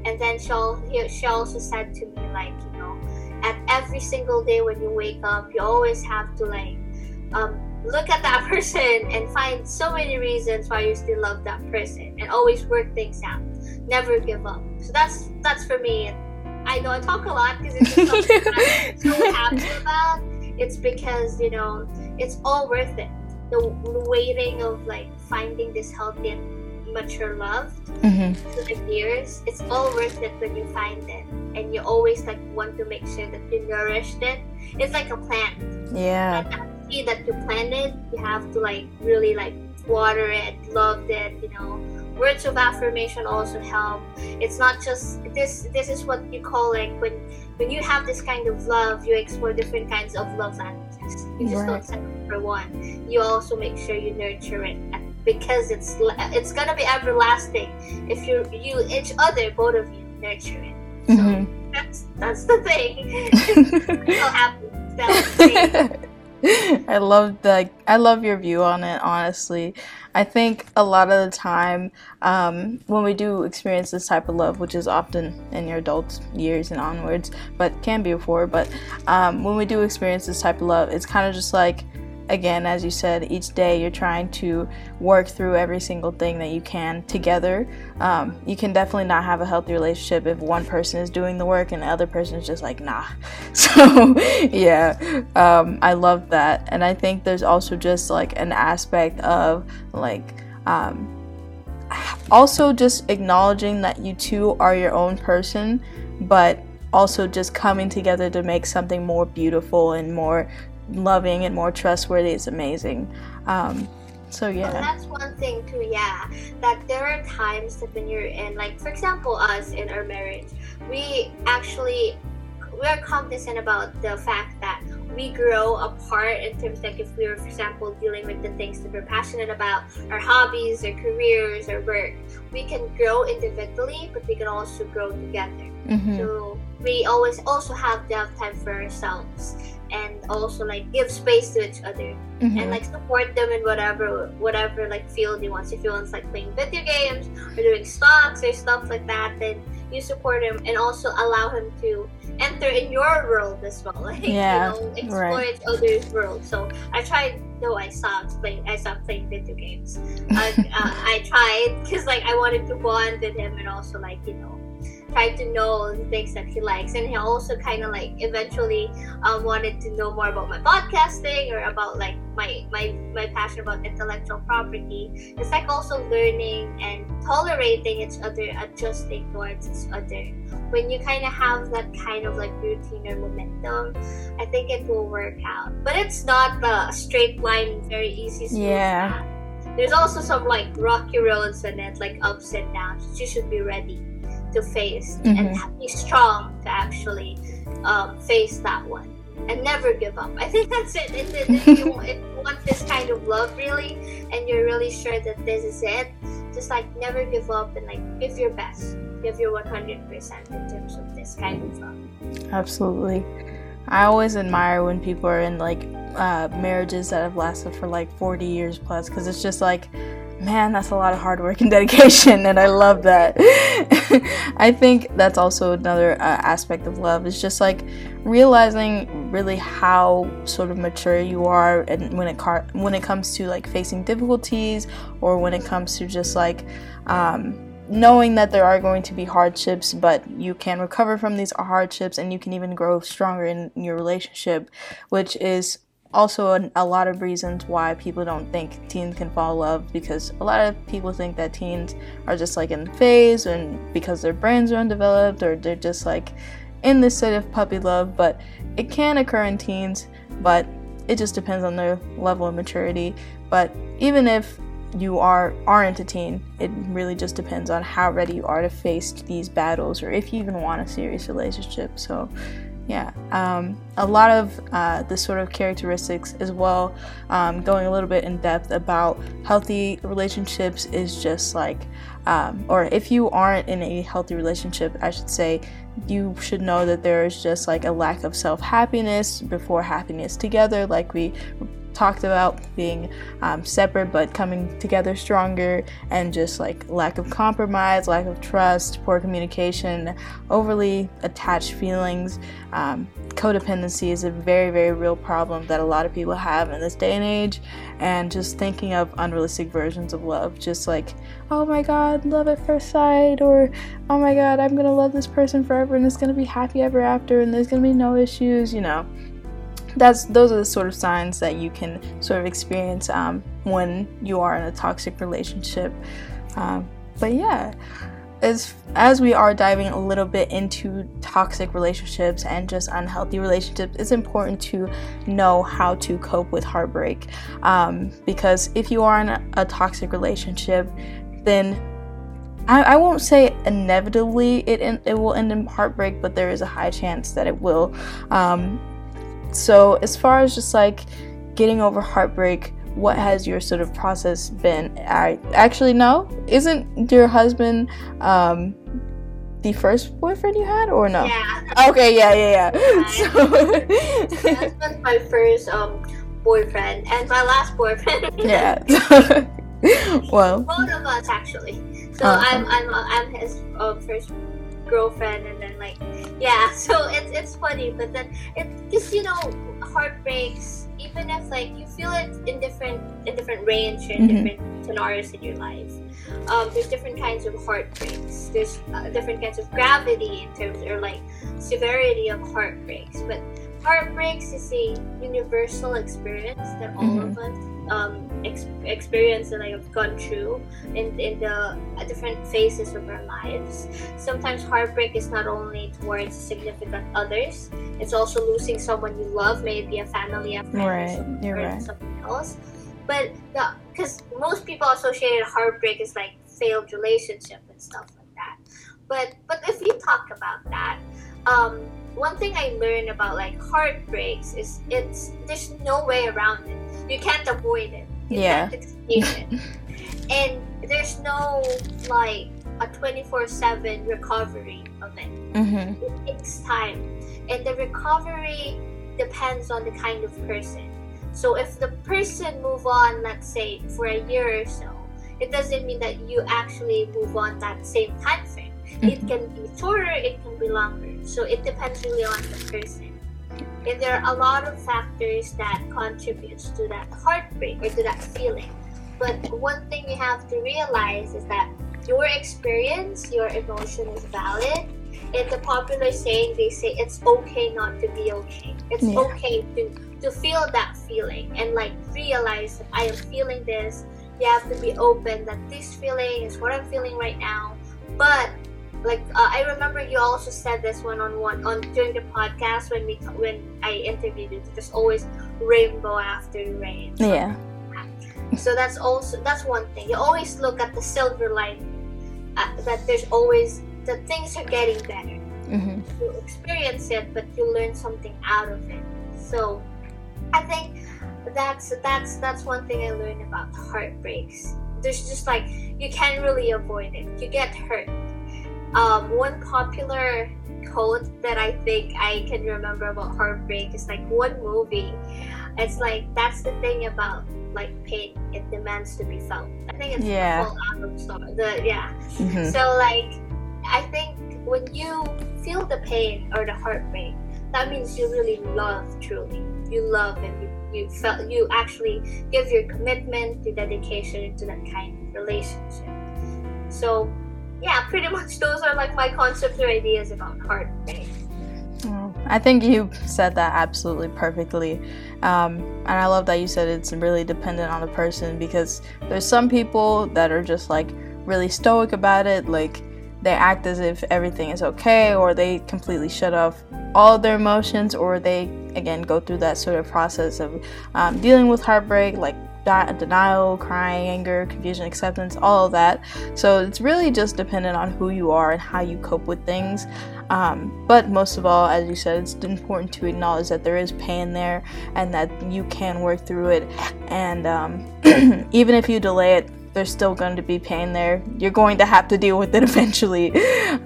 And then she she also said to me like you know, at every single day when you wake up, you always have to like um, look at that person and find so many reasons why you still love that person, and always work things out. Never give up. So that's that's for me. I know I talk a lot because it's just something I'm so happy about. It's because you know it's all worth it. The, waiting of like finding this healthy and mature love Mhm. through the years, it's all worth it when you find it, and you always like want to make sure that you nourished it. It's like a plant. Yeah. That seed that you planted, you have to like really like water it, love it. You know, words of affirmation also help. It's not just this. This is what you call like when when you have this kind of love, you explore different kinds of love languages. You just Right. don't settle for one. You also make sure you nurture it because it's it's gonna be everlasting if you you each other both of you nurture it. So Mhm. that's that's the thing. So happy. I love the I love your view on it honestly. I think a lot of the time um, when we do experience this type of love, which is often in your adult years and onwards, but can be before, but um, when we do experience this type of love, it's kind of just like again, as you said, each day you're trying to work through every single thing that you can together. Um, you can definitely not have a healthy relationship if one person is doing the work and the other person is just like, nah. So, yeah, um, I love that. And I think there's also just like an aspect of like, um, also just acknowledging that you two are your own person, but also just coming together to make something more beautiful and more loving and more trustworthy is amazing. Um, so yeah. that's one thing too, yeah. That there are times that when you're in, like for example, us in our marriage, we actually we are cognizant about the fact that we grow apart in terms like if we were, for example, dealing with the things that we're passionate about, our hobbies, our careers, our work. We can grow individually, but we can also grow together. hmm So we always also have to have time for ourselves and also like give space to each other hmm and like support them in whatever whatever like field he wants. If he wants like playing video games or doing stocks or stuff like that, then you support him and also allow him to enter in your world as well. Like Yeah, you know, explore right. each other's world. So I tried. No, I stopped playing. I stopped playing video games. I, uh, I tried because like I wanted to bond with him and also like you know try to know the things that he likes and he also kind of like eventually um, wanted to know more about my podcasting or about like my my my passion about intellectual property it's like also learning and tolerating each other adjusting towards each other when you kind of have that kind of like routine or momentum i think it will work out but it's not the straight line very easy Yeah. path. there's also some like rocky roads and it like ups and downs you should be ready to face and be strong to actually um, face that one and never give up. I think that's it. If, if, you, if you want this kind of love really, and you're really sure that this is it, just like never give up and like give your best, give your 100% in terms of this kind of love. Absolutely. I always admire when people are in like uh, marriages that have lasted for like 40 years plus because it's just like man, that's a lot of hard work and dedication, and I love that. I think that's also another uh, aspect of love is just like realizing really how sort of mature you are, and when it car- when it comes to like facing difficulties, or when it comes to just like. Um, knowing that there are going to be hardships, but you can recover from these hardships and you can even grow stronger in your relationship, which is also a, a, lot of reasons why people don't think teens can fall in love because a lot of people think that teens are just like in phase and because their brains are undeveloped or they're just like in this state of puppy love but it can occur in teens but it just depends on their level of maturity. But even if you are aren't a teen it really just depends on how ready you are to face these battles or if you even want a serious relationship. So yeah, um, a lot of uh, the sort of characteristics as well, um, going a little bit in depth about healthy relationships is just like, um, or if you aren't in a healthy relationship, I should say, you should know that there is just like a lack of self happiness before happiness together, like we talked about being um, separate but coming together stronger and just like lack of compromise lack of trust poor communication overly attached feelings. Um, codependency is a very very real problem that a lot of people have in this day and age and just thinking of unrealistic versions of love just like oh my god love at first sight or oh my god i'm gonna love this person forever and it's gonna be happy ever after and there's gonna be no issues you know that's those are the sort of signs that you can sort of experience um, when you are in a toxic relationship. Um, but yeah, as as we are diving a little bit into toxic relationships and just unhealthy relationships, it's important to know how to cope with heartbreak. Um, because if you are in a, toxic relationship, then I, I, won't say inevitably it it will end in heartbreak, but there is a high chance that it will. Um, so, as far as just like getting over heartbreak, what has your sort of process been? I actually no. Isn't your husband um, the first boyfriend you had, or no? Yeah. Okay. Yeah. Yeah. Yeah. So that was my first um boyfriend and my last boyfriend. yeah. well. Both of us actually. So uh-huh. I'm I'm I'm his uh, first girlfriend and then like yeah so it's it's funny but then it just you know heartbreaks even if like you feel it in different in different range in mm-hmm. different scenarios in your life um, there's different kinds of heartbreaks there's uh, different kinds of gravity in terms or like severity of heartbreaks but heartbreaks is a universal experience that all mm-hmm. of us um, ex- experience that I have gone through in, in the uh, different phases of our lives. Sometimes heartbreak is not only towards significant others, it's also losing someone you love, maybe a family, a friend, right. You're right. something else. But because most people associate heartbreak as like failed relationship and stuff like that. But but if we talk about that, um, one thing I learned about like heartbreaks is it's there's no way around it you can't avoid it. You yeah. can't escape it. and there's no like a 24/7 recovery of it. Mm-hmm. It takes time, and the recovery depends on the kind of person. So if the person move on, let's say for a year or so, it doesn't mean that you actually move on that same time frame. Mm-hmm. It can be shorter, it can be longer. So it depends really on the person. And there are a lot of factors that contributes to that heartbreak or to that feeling. But one thing you have to realize is that your experience, your emotion is valid. In the popular saying, they say it's okay not to be okay. It's yeah. okay to, to feel that feeling and like realize that I am feeling this. You have to be open that this feeling is what I'm feeling right now. But like uh, I remember you also said this one on one on during the podcast when we when I interviewed you. There's always rainbow after rain. Yeah. So that's also that's one thing. You always look at the silver lining. Uh, that there's always that things are getting better. Mm-hmm. You experience it, but you learn something out of it. So I think that's that's that's one thing I learned about heartbreaks there's just like you can't really avoid it. You get hurt. Um, one popular quote that I think I can remember about heartbreak is like one movie. It's like that's the thing about like pain. It demands to be felt. I think it's Yeah. the full album story. The yeah. Mhm. So like I think when you feel the pain or the heartbreak, that means you really love truly. You love and you, you felt you actually give your commitment, your dedication to that kind of relationship. So yeah, pretty much those are like my concepts or ideas about heartbreak. Oh, I think you said that absolutely perfectly. Um, and I love that you said it's really dependent on the person because there's some people that are just like really stoic about it, like they act as if everything is okay, or they completely shut off all of their emotions, or they again go through that sort of process of um, dealing with heartbreak, like di- denial, crying, anger, confusion, acceptance, all of that. So it's really just dependent on who you are and how you cope with things. Um, but most of all, as you said, it's important to acknowledge that there is pain there and that you can work through it. And um, even if you delay it, there's still going to be pain there. You're going to have to deal with it eventually.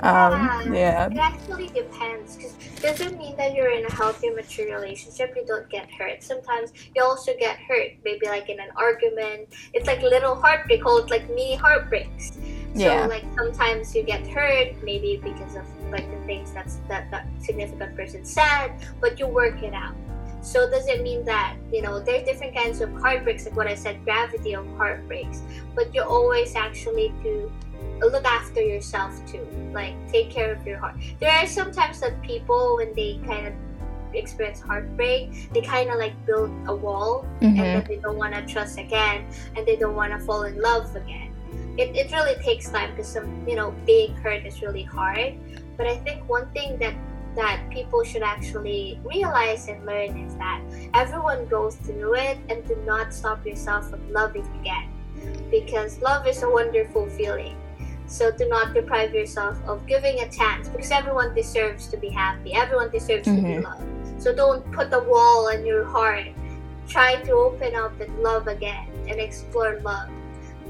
Um, yeah. It actually depends because doesn't mean that you're in a healthy, mature relationship you don't get hurt. Sometimes you also get hurt, maybe like in an argument. It's like little heartbreak, called like mini heartbreaks. So like sometimes you get hurt, maybe because of like the things that's that that significant person said, but you work it out. So does it mean that you know there's different kinds of heartbreaks, like what I said, gravity of heartbreaks, but you always actually to look after yourself too, like take care of your heart. There are sometimes that people when they kind of experience heartbreak, they kind of like build a wall and Mhm. then they don't want to trust again and they don't want to fall in love again. It, it really takes time because some you know being hurt is really hard. But I think one thing that that people should actually realize and learn is that everyone goes through it and do not stop yourself from loving again because love is a wonderful feeling. So do not deprive yourself of giving a chance because everyone deserves to be happy. Everyone deserves to be Mhm. loved. So don't put a wall in your heart. Try to open up and love again and explore love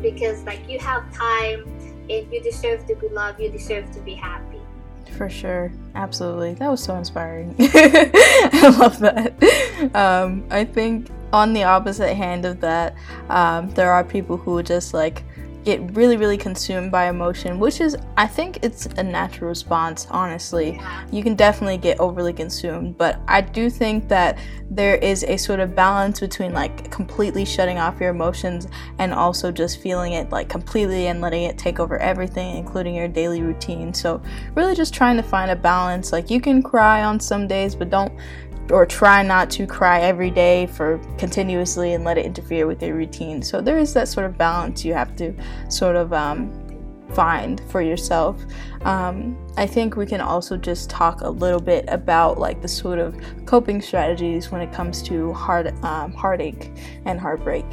because like you have time and you deserve to be loved. You deserve to be happy. For sure. Absolutely. That was so inspiring. I love that. Um, I think on the opposite hand of that, um, there are people who just like get really, really consumed by emotion, which is, I think it's a natural response, honestly. You can definitely get overly consumed, but I do think that there is a sort of balance between like completely shutting off your emotions and also just feeling it like completely and letting it take over everything, including your daily routine. So, really just trying to find a balance. Like, you can cry on some days, but don't or try not to cry every day for continuously and let it interfere with your routine. So there is that sort of balance you have to sort of um, find for yourself. Um, I think we can also just talk a little bit about like the sort of coping strategies when it comes to heart um, heartache and heartbreak.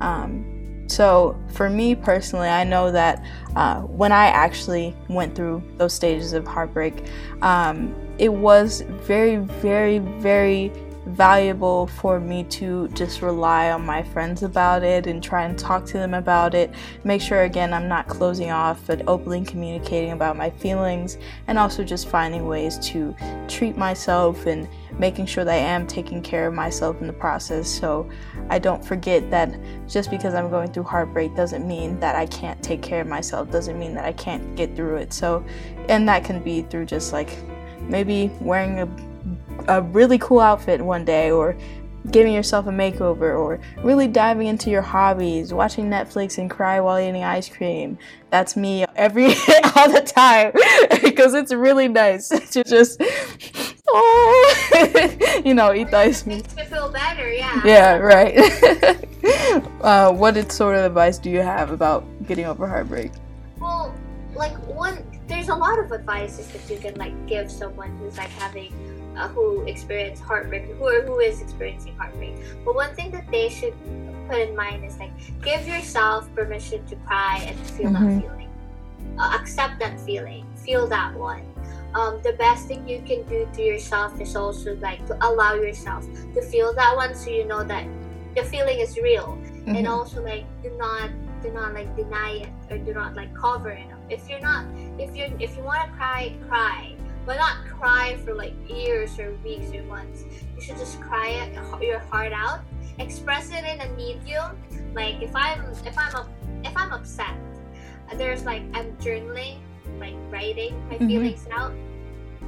Um, so for me personally, I know that uh, when I actually went through those stages of heartbreak, um, it was very, very, very valuable for me to just rely on my friends about it and try and talk to them about it. Make sure, again, I'm not closing off, but openly communicating about my feelings and also just finding ways to treat myself and making sure that I am taking care of myself in the process. So I don't forget that just because I'm going through heartbreak doesn't mean that I can't take care of myself, doesn't mean that I can't get through it. So, and that can be through just like maybe wearing a a really cool outfit one day or giving yourself a makeover or really diving into your hobbies watching netflix and cry while eating ice cream that's me every all the time because it's really nice to just oh you know eat the ice cream Makes me feel better. Yeah. yeah right uh, what sort of advice do you have about getting over heartbreak Well, like one, there's a lot of advices that you can like give someone who's like having, uh, who experience heartbreak, who or who is experiencing heartbreak. But one thing that they should put in mind is like give yourself permission to cry and to feel Mhm. that feeling. Uh, accept that feeling. Feel that one. Um, the best thing you can do to yourself is also like to allow yourself to feel that one, so you know that the feeling is real and Mhm. also like do not do not like deny it or do not like cover it up. If you're not, if you if you want to cry, cry, but not cry for like years or weeks or months. You should just cry it, your heart out, express it in a medium. Like if I'm if I'm a, if I'm upset, there's like I'm journaling, like writing my mm-hmm. feelings out,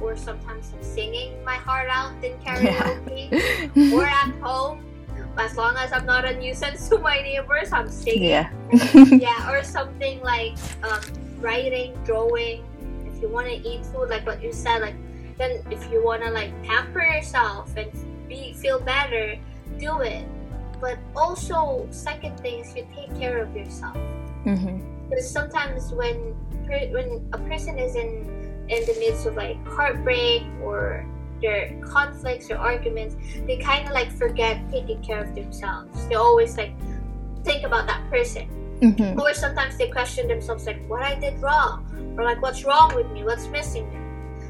or sometimes I'm singing my heart out in karaoke, yeah. or at home as long as I'm not a nuisance to my neighbors, I'm singing. Yeah. yeah, or something like um, writing, drawing. If you want to eat food, like what you said, like then if you want to like pamper yourself and be feel better, do it. But also, second thing is you take care of yourself. Mm-hmm. Because sometimes when when a person is in in the midst of like heartbreak or their conflicts or arguments, they kind of like forget taking care of themselves. They always like think about that person. Mm-hmm. Or sometimes they question themselves like, what I did wrong, or like, what's wrong with me, what's missing. Me?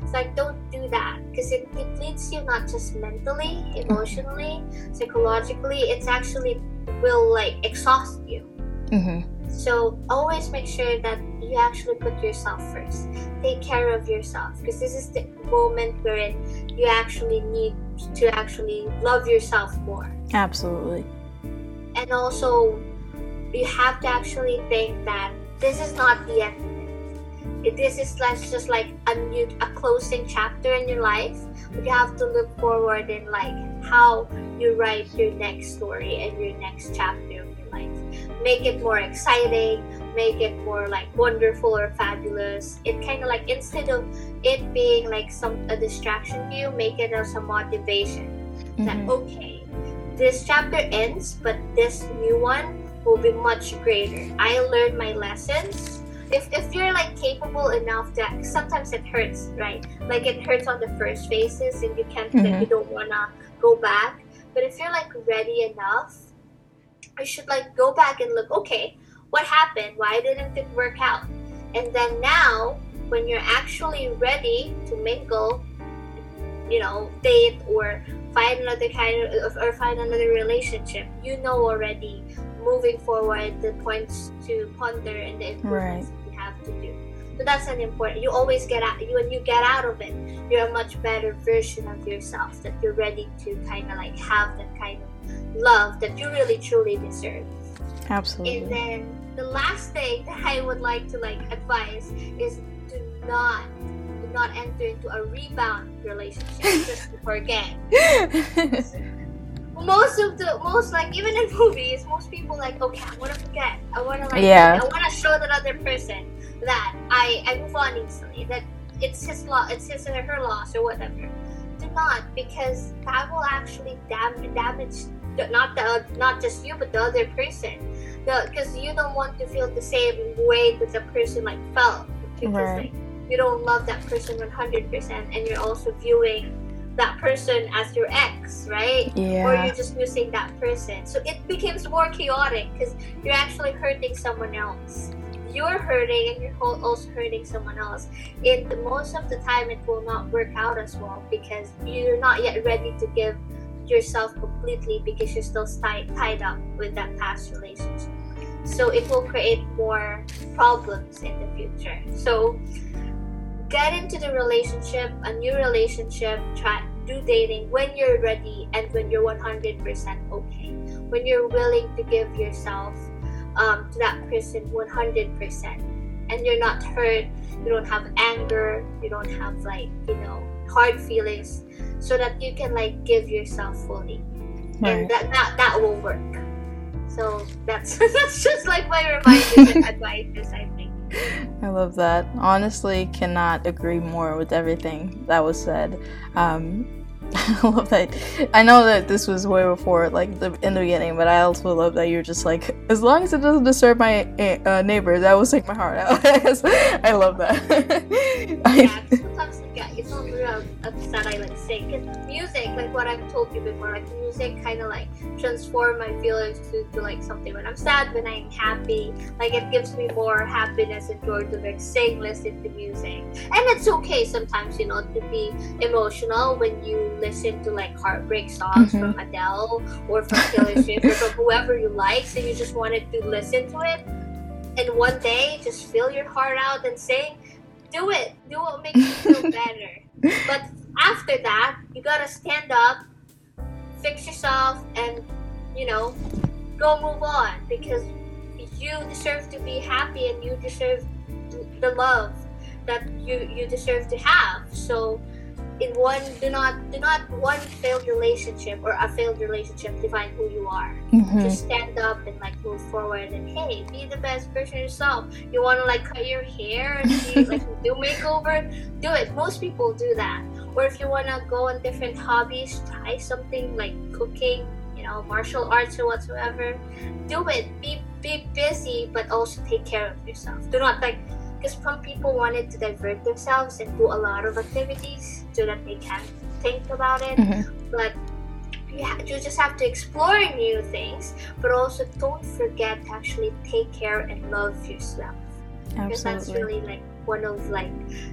It's like don't do that because it depletes you not just mentally, emotionally, psychologically. It's actually will like exhaust you. Mm-hmm. So always make sure that you actually put yourself first. Take care of yourself because this is the moment wherein you actually need to actually love yourself more. Absolutely. And also, you have to actually think that this is not the end If this is like just like a new a closing chapter in your life but you have to look forward in like how you write your next story and your next chapter of your life. make it more exciting make it more like wonderful or fabulous it kind of like instead of it being like some a distraction to you make it as a motivation mm-hmm. that okay this chapter ends but this new one will be much greater i learned my lessons if, if you're like capable enough that sometimes it hurts right like it hurts on the first phases and you can't mm-hmm. like you don't wanna go back but if you're like ready enough I should like go back and look, okay, what happened? Why didn't it work out? And then now, when you're actually ready to mingle, you know, date or find another kind of or find another relationship, you know already moving forward the points to ponder and the improvements right. you have to do. So that's an important. You always get out. You when you get out of it, you're a much better version of yourself. That you're ready to kind of like have that kind of love that you really truly deserve. Absolutely. And then the last thing that I would like to like advise is do not do not enter into a rebound relationship just to forget. most of the most like even in movies, most people like okay, I want to forget. I want to like yeah. I want to show that other person that I I move on easily. That it's his law, it's his or her loss or whatever. Do not because that will actually dam- damage not the not just you but the other person because you don't want to feel the same way that the person like felt because right. like, you don't love that person 100% and you're also viewing that person as your ex right yeah. or you're just missing that person so it becomes more chaotic because you're actually hurting someone else you're hurting and you're also hurting someone else and most of the time it will not work out as well because you're not yet ready to give yourself completely because you're still tied, tied up with that past relationship. So it will create more problems in the future. So get into the relationship, a new relationship, try do dating when you're ready and when you're 100% okay. When you're willing to give yourself um, to that person 100% and you're not hurt, you don't have anger, you don't have like, you know, hard feelings so that you can like give yourself fully right. and that, that that will work so that's that's just like my reminders and advices i think I love that. Honestly, cannot agree more with everything that was said. Um, I love that. I know that this was way before, like the, in the beginning, but I also love that you're just like, as long as it doesn't disturb my uh, neighbors, that will take my heart out. I love that. yeah, it's not real upset I like sing. Cause music, like what I've told you before, like music kind of like transform my feelings to, to like something when I'm sad, when I'm happy. Like it gives me more happiness and joy to like sing, listen to music, and it's okay sometimes, you know, to be emotional when you listen to like heartbreak songs mm-hmm. from Adele or from Taylor Swift or from whoever you like, so you just wanted to listen to it, and one day just feel your heart out and say do it. Do what makes you feel better. But after that you gotta stand up fix yourself and you know go move on. Because you deserve to be happy and you deserve the love that you you deserve to have. So in one do not do not one failed relationship or a failed relationship define who you are. Mhm. just stand up and like move forward and hey be the best version of yourself. You want to like cut your hair and be, like do makeover? Do it. Most people do that. Or if you want to go on different hobbies try something like cooking you know martial arts or whatsoever do it. Be be busy but also take care of yourself. Do not like because some people wanted to divert themselves and do a lot of activities so that they can think about it. Mhm. but you, ha- you just have to explore new things but also don't forget to actually take care and love yourself. Because that's really like one of like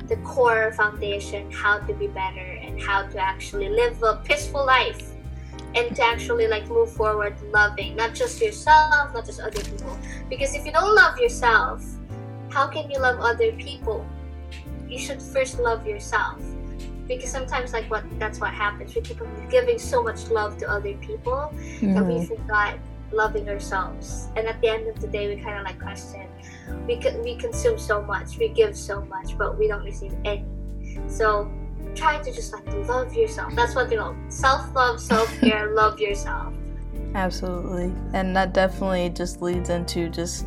the core foundation how to be better and how to actually live a peaceful life. And to actually like move forward loving not just yourself not just other people. Because if you don't love yourself how can you love other people? You should first love yourself because sometimes like what that's what happens we keep giving so much love to other people that we Mhm. forgot loving ourselves. And at the end of the day, we kind of like question. We co- we consume so much, we give so much, but we don't receive any. So try to just like love yourself. That's what you know. Self love, self care, love yourself. Absolutely. And that definitely just leads into just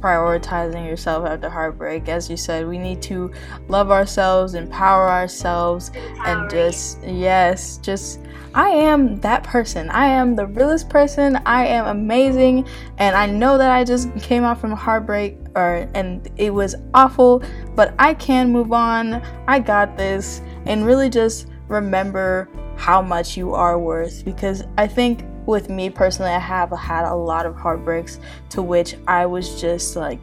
prioritizing yourself after heartbreak. As you said, we need to love ourselves, empower ourselves, Empowering. and just, yes, just, I am that person. I am the realest person. I am amazing. And I know that I just came out from a heartbreak or, and it was awful, but I can move on. I got this. And really just remember how much you are worth because I think with me personally, I have had a lot of heartbreaks to which I was just like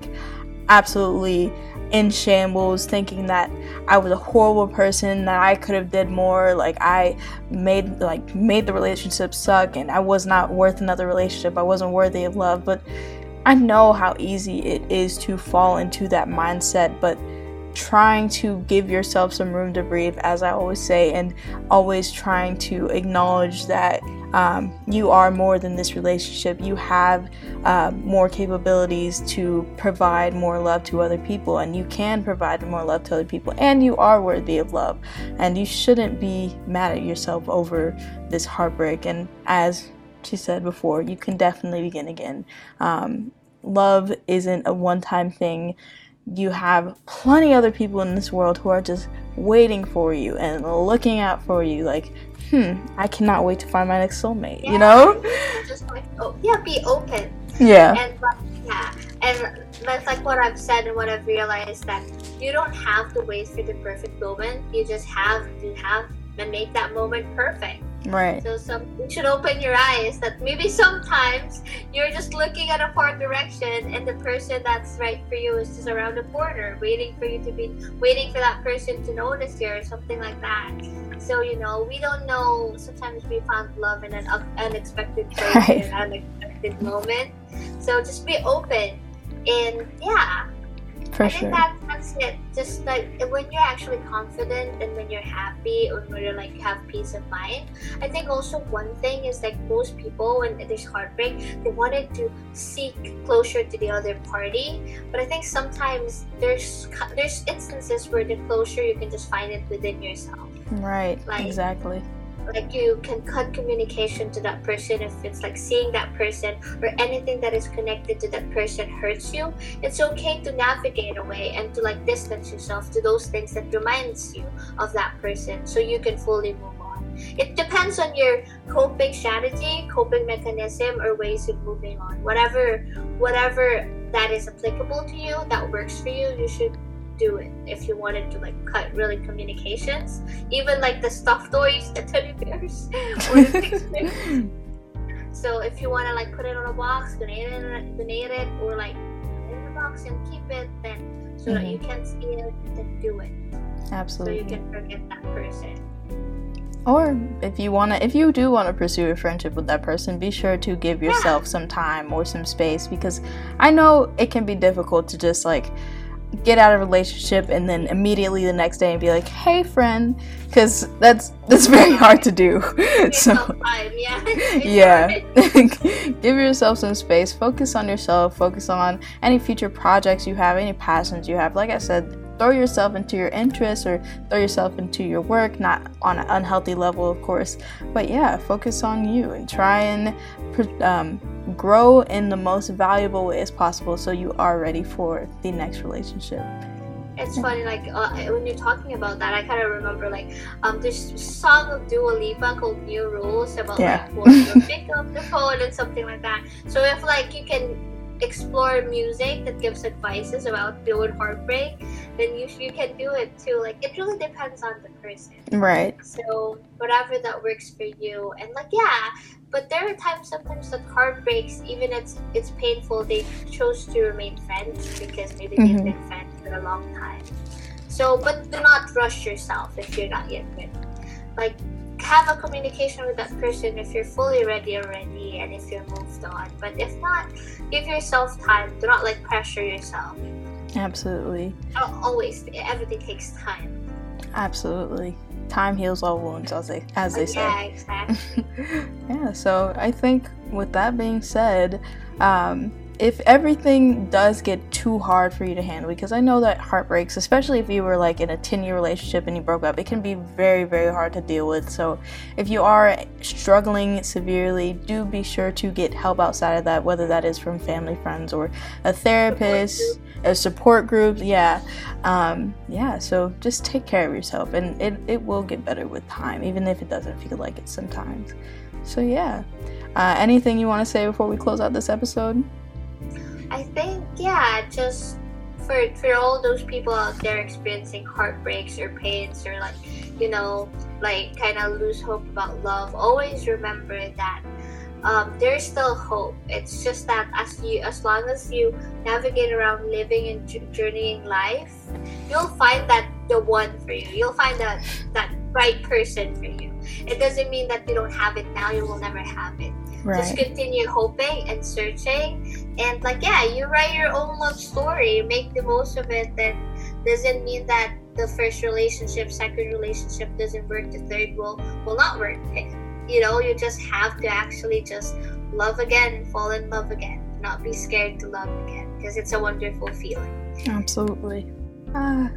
absolutely in shambles thinking that I was a horrible person that I could have did more. Like I made like made the relationship suck and I was not worth another relationship. I wasn't worthy of love. But I know how easy it is to fall into that mindset but trying to give yourself some room to breathe as I always say and always trying to acknowledge that um, you are more than this relationship. You have uh, more capabilities to provide more love to other people, and you can provide more love to other people, and you are worthy of love. And you shouldn't be mad at yourself over this heartbreak. And as she said before, you can definitely begin again. Um, love isn't a one time thing. You have plenty other people in this world who are just waiting for you and looking out for you like hmm i cannot wait to find my next soulmate you know just like oh yeah, be open. yeah And but, yeah, and that's like what I've said and what I've realized that you don't have to wait for the perfect moment. You just have to have and make that moment perfect. Right So some you should open your eyes that maybe sometimes you're just looking at a far direction and the person that's right for you is just around the corner, waiting for you to be waiting for that person to notice you or something like that. So you know, we don't know. Sometimes we found love in an unexpected place, Right. in an unexpected moment. So just be open, and yeah, I think that, that's it. Just like when you're actually confident and when you're happy or when you're like you have peace of mind. I think also one thing is like most people when there's heartbreak, they wanted to seek closure to the other party. But I think sometimes there's there's instances where the closure you can just find it within yourself. right like- exactly Like you can cut communication to that person if it's like seeing that person or anything that is connected to that person hurts you. It's okay to navigate away and to like distance yourself to those things that reminds you of that person so you can fully move on. It depends on your coping strategy, coping mechanism or ways of moving on. Whatever whatever that is applicable to you, that works for you, you should do it if you wanted to like cut really communications. Even like the stuffed toys the teddy bears or the pictures so if you want to like put it on a box donate it donate it or like in a box and keep it then so that mm-hmm. you can see it then do it. Absolutely. so you can forget that person. Or if you want to if you do want to pursue a friendship with that person be sure to give yourself yeah. some time or some space because i know it can be difficult to just like get out of a relationship and then immediately the next day and be like hey friend because that's that's very hard to do. So yeah, yeah. give yourself some space. Focus on yourself. Focus on any future projects you have any passions you have. Like i said throw yourself into your interests or throw yourself into your work, not on an unhealthy level, of course. But yeah, focus on you and try and um, grow in the most valuable way as possible so you are ready for the next relationship it's funny like uh, when you're talking about that i kind of remember like um this song of Dua Lipa called new rules about yeah. like when pick up the phone and something like that so if like you can explore music that gives advices about doing heartbreak, then you you can do it too. Like it really depends on the person. Right. So whatever that works for you, and like yeah, but there are times sometimes that heartbreaks, even it's it's painful, they chose to remain friends because maybe mm-hmm. they've been friends for a long time. So, but do not rush yourself if you're not yet ready. Like have a communication with that person if you're fully ready already and if you're moved on. But if not, give yourself time. Do not like pressure yourself. Absolutely. Always, everything takes time. Absolutely. Time heals all wounds, as they as they say. Yeah, exactly. yeah. So I think with that being said, um, if everything does get too hard for you to handle, because I know that heartbreaks, especially if you were like in a 10 year relationship and you broke up, it can be very, very hard to deal with. So, if you are struggling severely, do be sure to get help outside of that, whether that is from family, friends, or a therapist, a support group. Yeah. Um, yeah. So, just take care of yourself, and it, it will get better with time, even if it doesn't feel like it sometimes. So, yeah. Uh, anything you want to say before we close out this episode? I think yeah, just for for all those people out there experiencing heartbreaks or pains or like you know like kind of lose hope about love, always remember that um, there's still hope. It's just that as you as long as you navigate around living and journeying life, you'll find that the one for you. You'll find that that right person for you. It doesn't mean that you don't have it now. You will never have it. Right. Just continue hoping and searching. And like yeah, you write your own love story, make the most of it. That doesn't mean that the first relationship, second relationship doesn't work, the third will will not work. You know, you just have to actually just love again and fall in love again. Not be scared to love again because it's a wonderful feeling. Absolutely. Ah,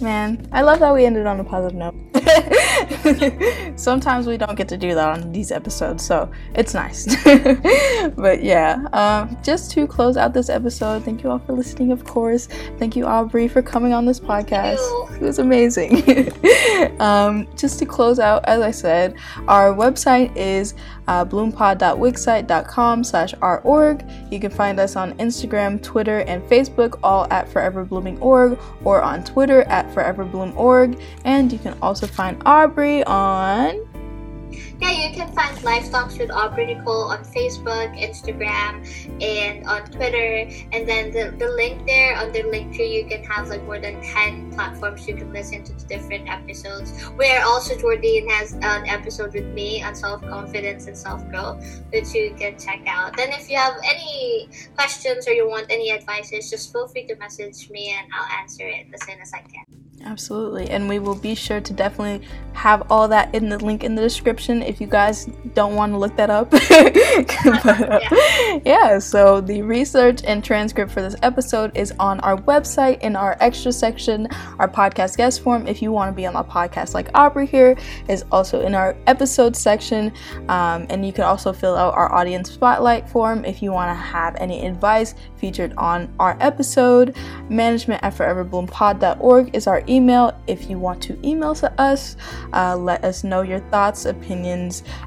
man, I love that we ended on a positive note. Sometimes we don't get to do that on these episodes, so it's nice. but yeah, um, just to close out this episode, thank you all for listening, of course. Thank you, Aubrey, for coming on this podcast. It was amazing. um, just to close out, as I said, our website is uh, bloompod.wixsite.com slash org. You can find us on Instagram, Twitter, and Facebook, all at Forever Blooming Org, or on Twitter at Forever Bloom Org. And you can also find Aubrey on yeah, you can find Life Talks with Aubrey Nicole on Facebook, Instagram, and on Twitter. And then the, the link there on the Linktree, you can have like more than 10 platforms you can listen to the different episodes. Where also Jordan has an episode with me on self confidence and self growth, which you can check out. Then, if you have any questions or you want any advices, just feel free to message me and I'll answer it as soon as I can. Absolutely. And we will be sure to definitely have all that in the link in the description if you guys don't want to look that up. but, uh, yeah. yeah, so the research and transcript for this episode is on our website in our extra section. Our podcast guest form, if you want to be on a podcast like Aubrey here, is also in our episode section. Um, and you can also fill out our audience spotlight form if you want to have any advice featured on our episode. Management at foreverbloom.pod.org is our email. If you want to email to us, uh, let us know your thoughts, opinions,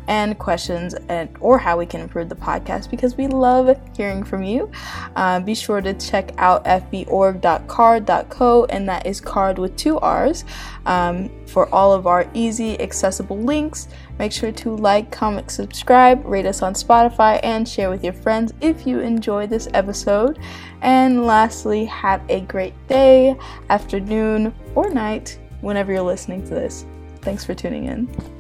and questions, and or how we can improve the podcast because we love hearing from you. Uh, be sure to check out fborg.carrd.co and that is carrd with two R's um, for all of our easy, accessible links. Make sure to like, comment, subscribe, rate us on Spotify, and share with your friends if you enjoy this episode. And lastly, have a great day, afternoon, or night whenever you're listening to this. Thanks for tuning in.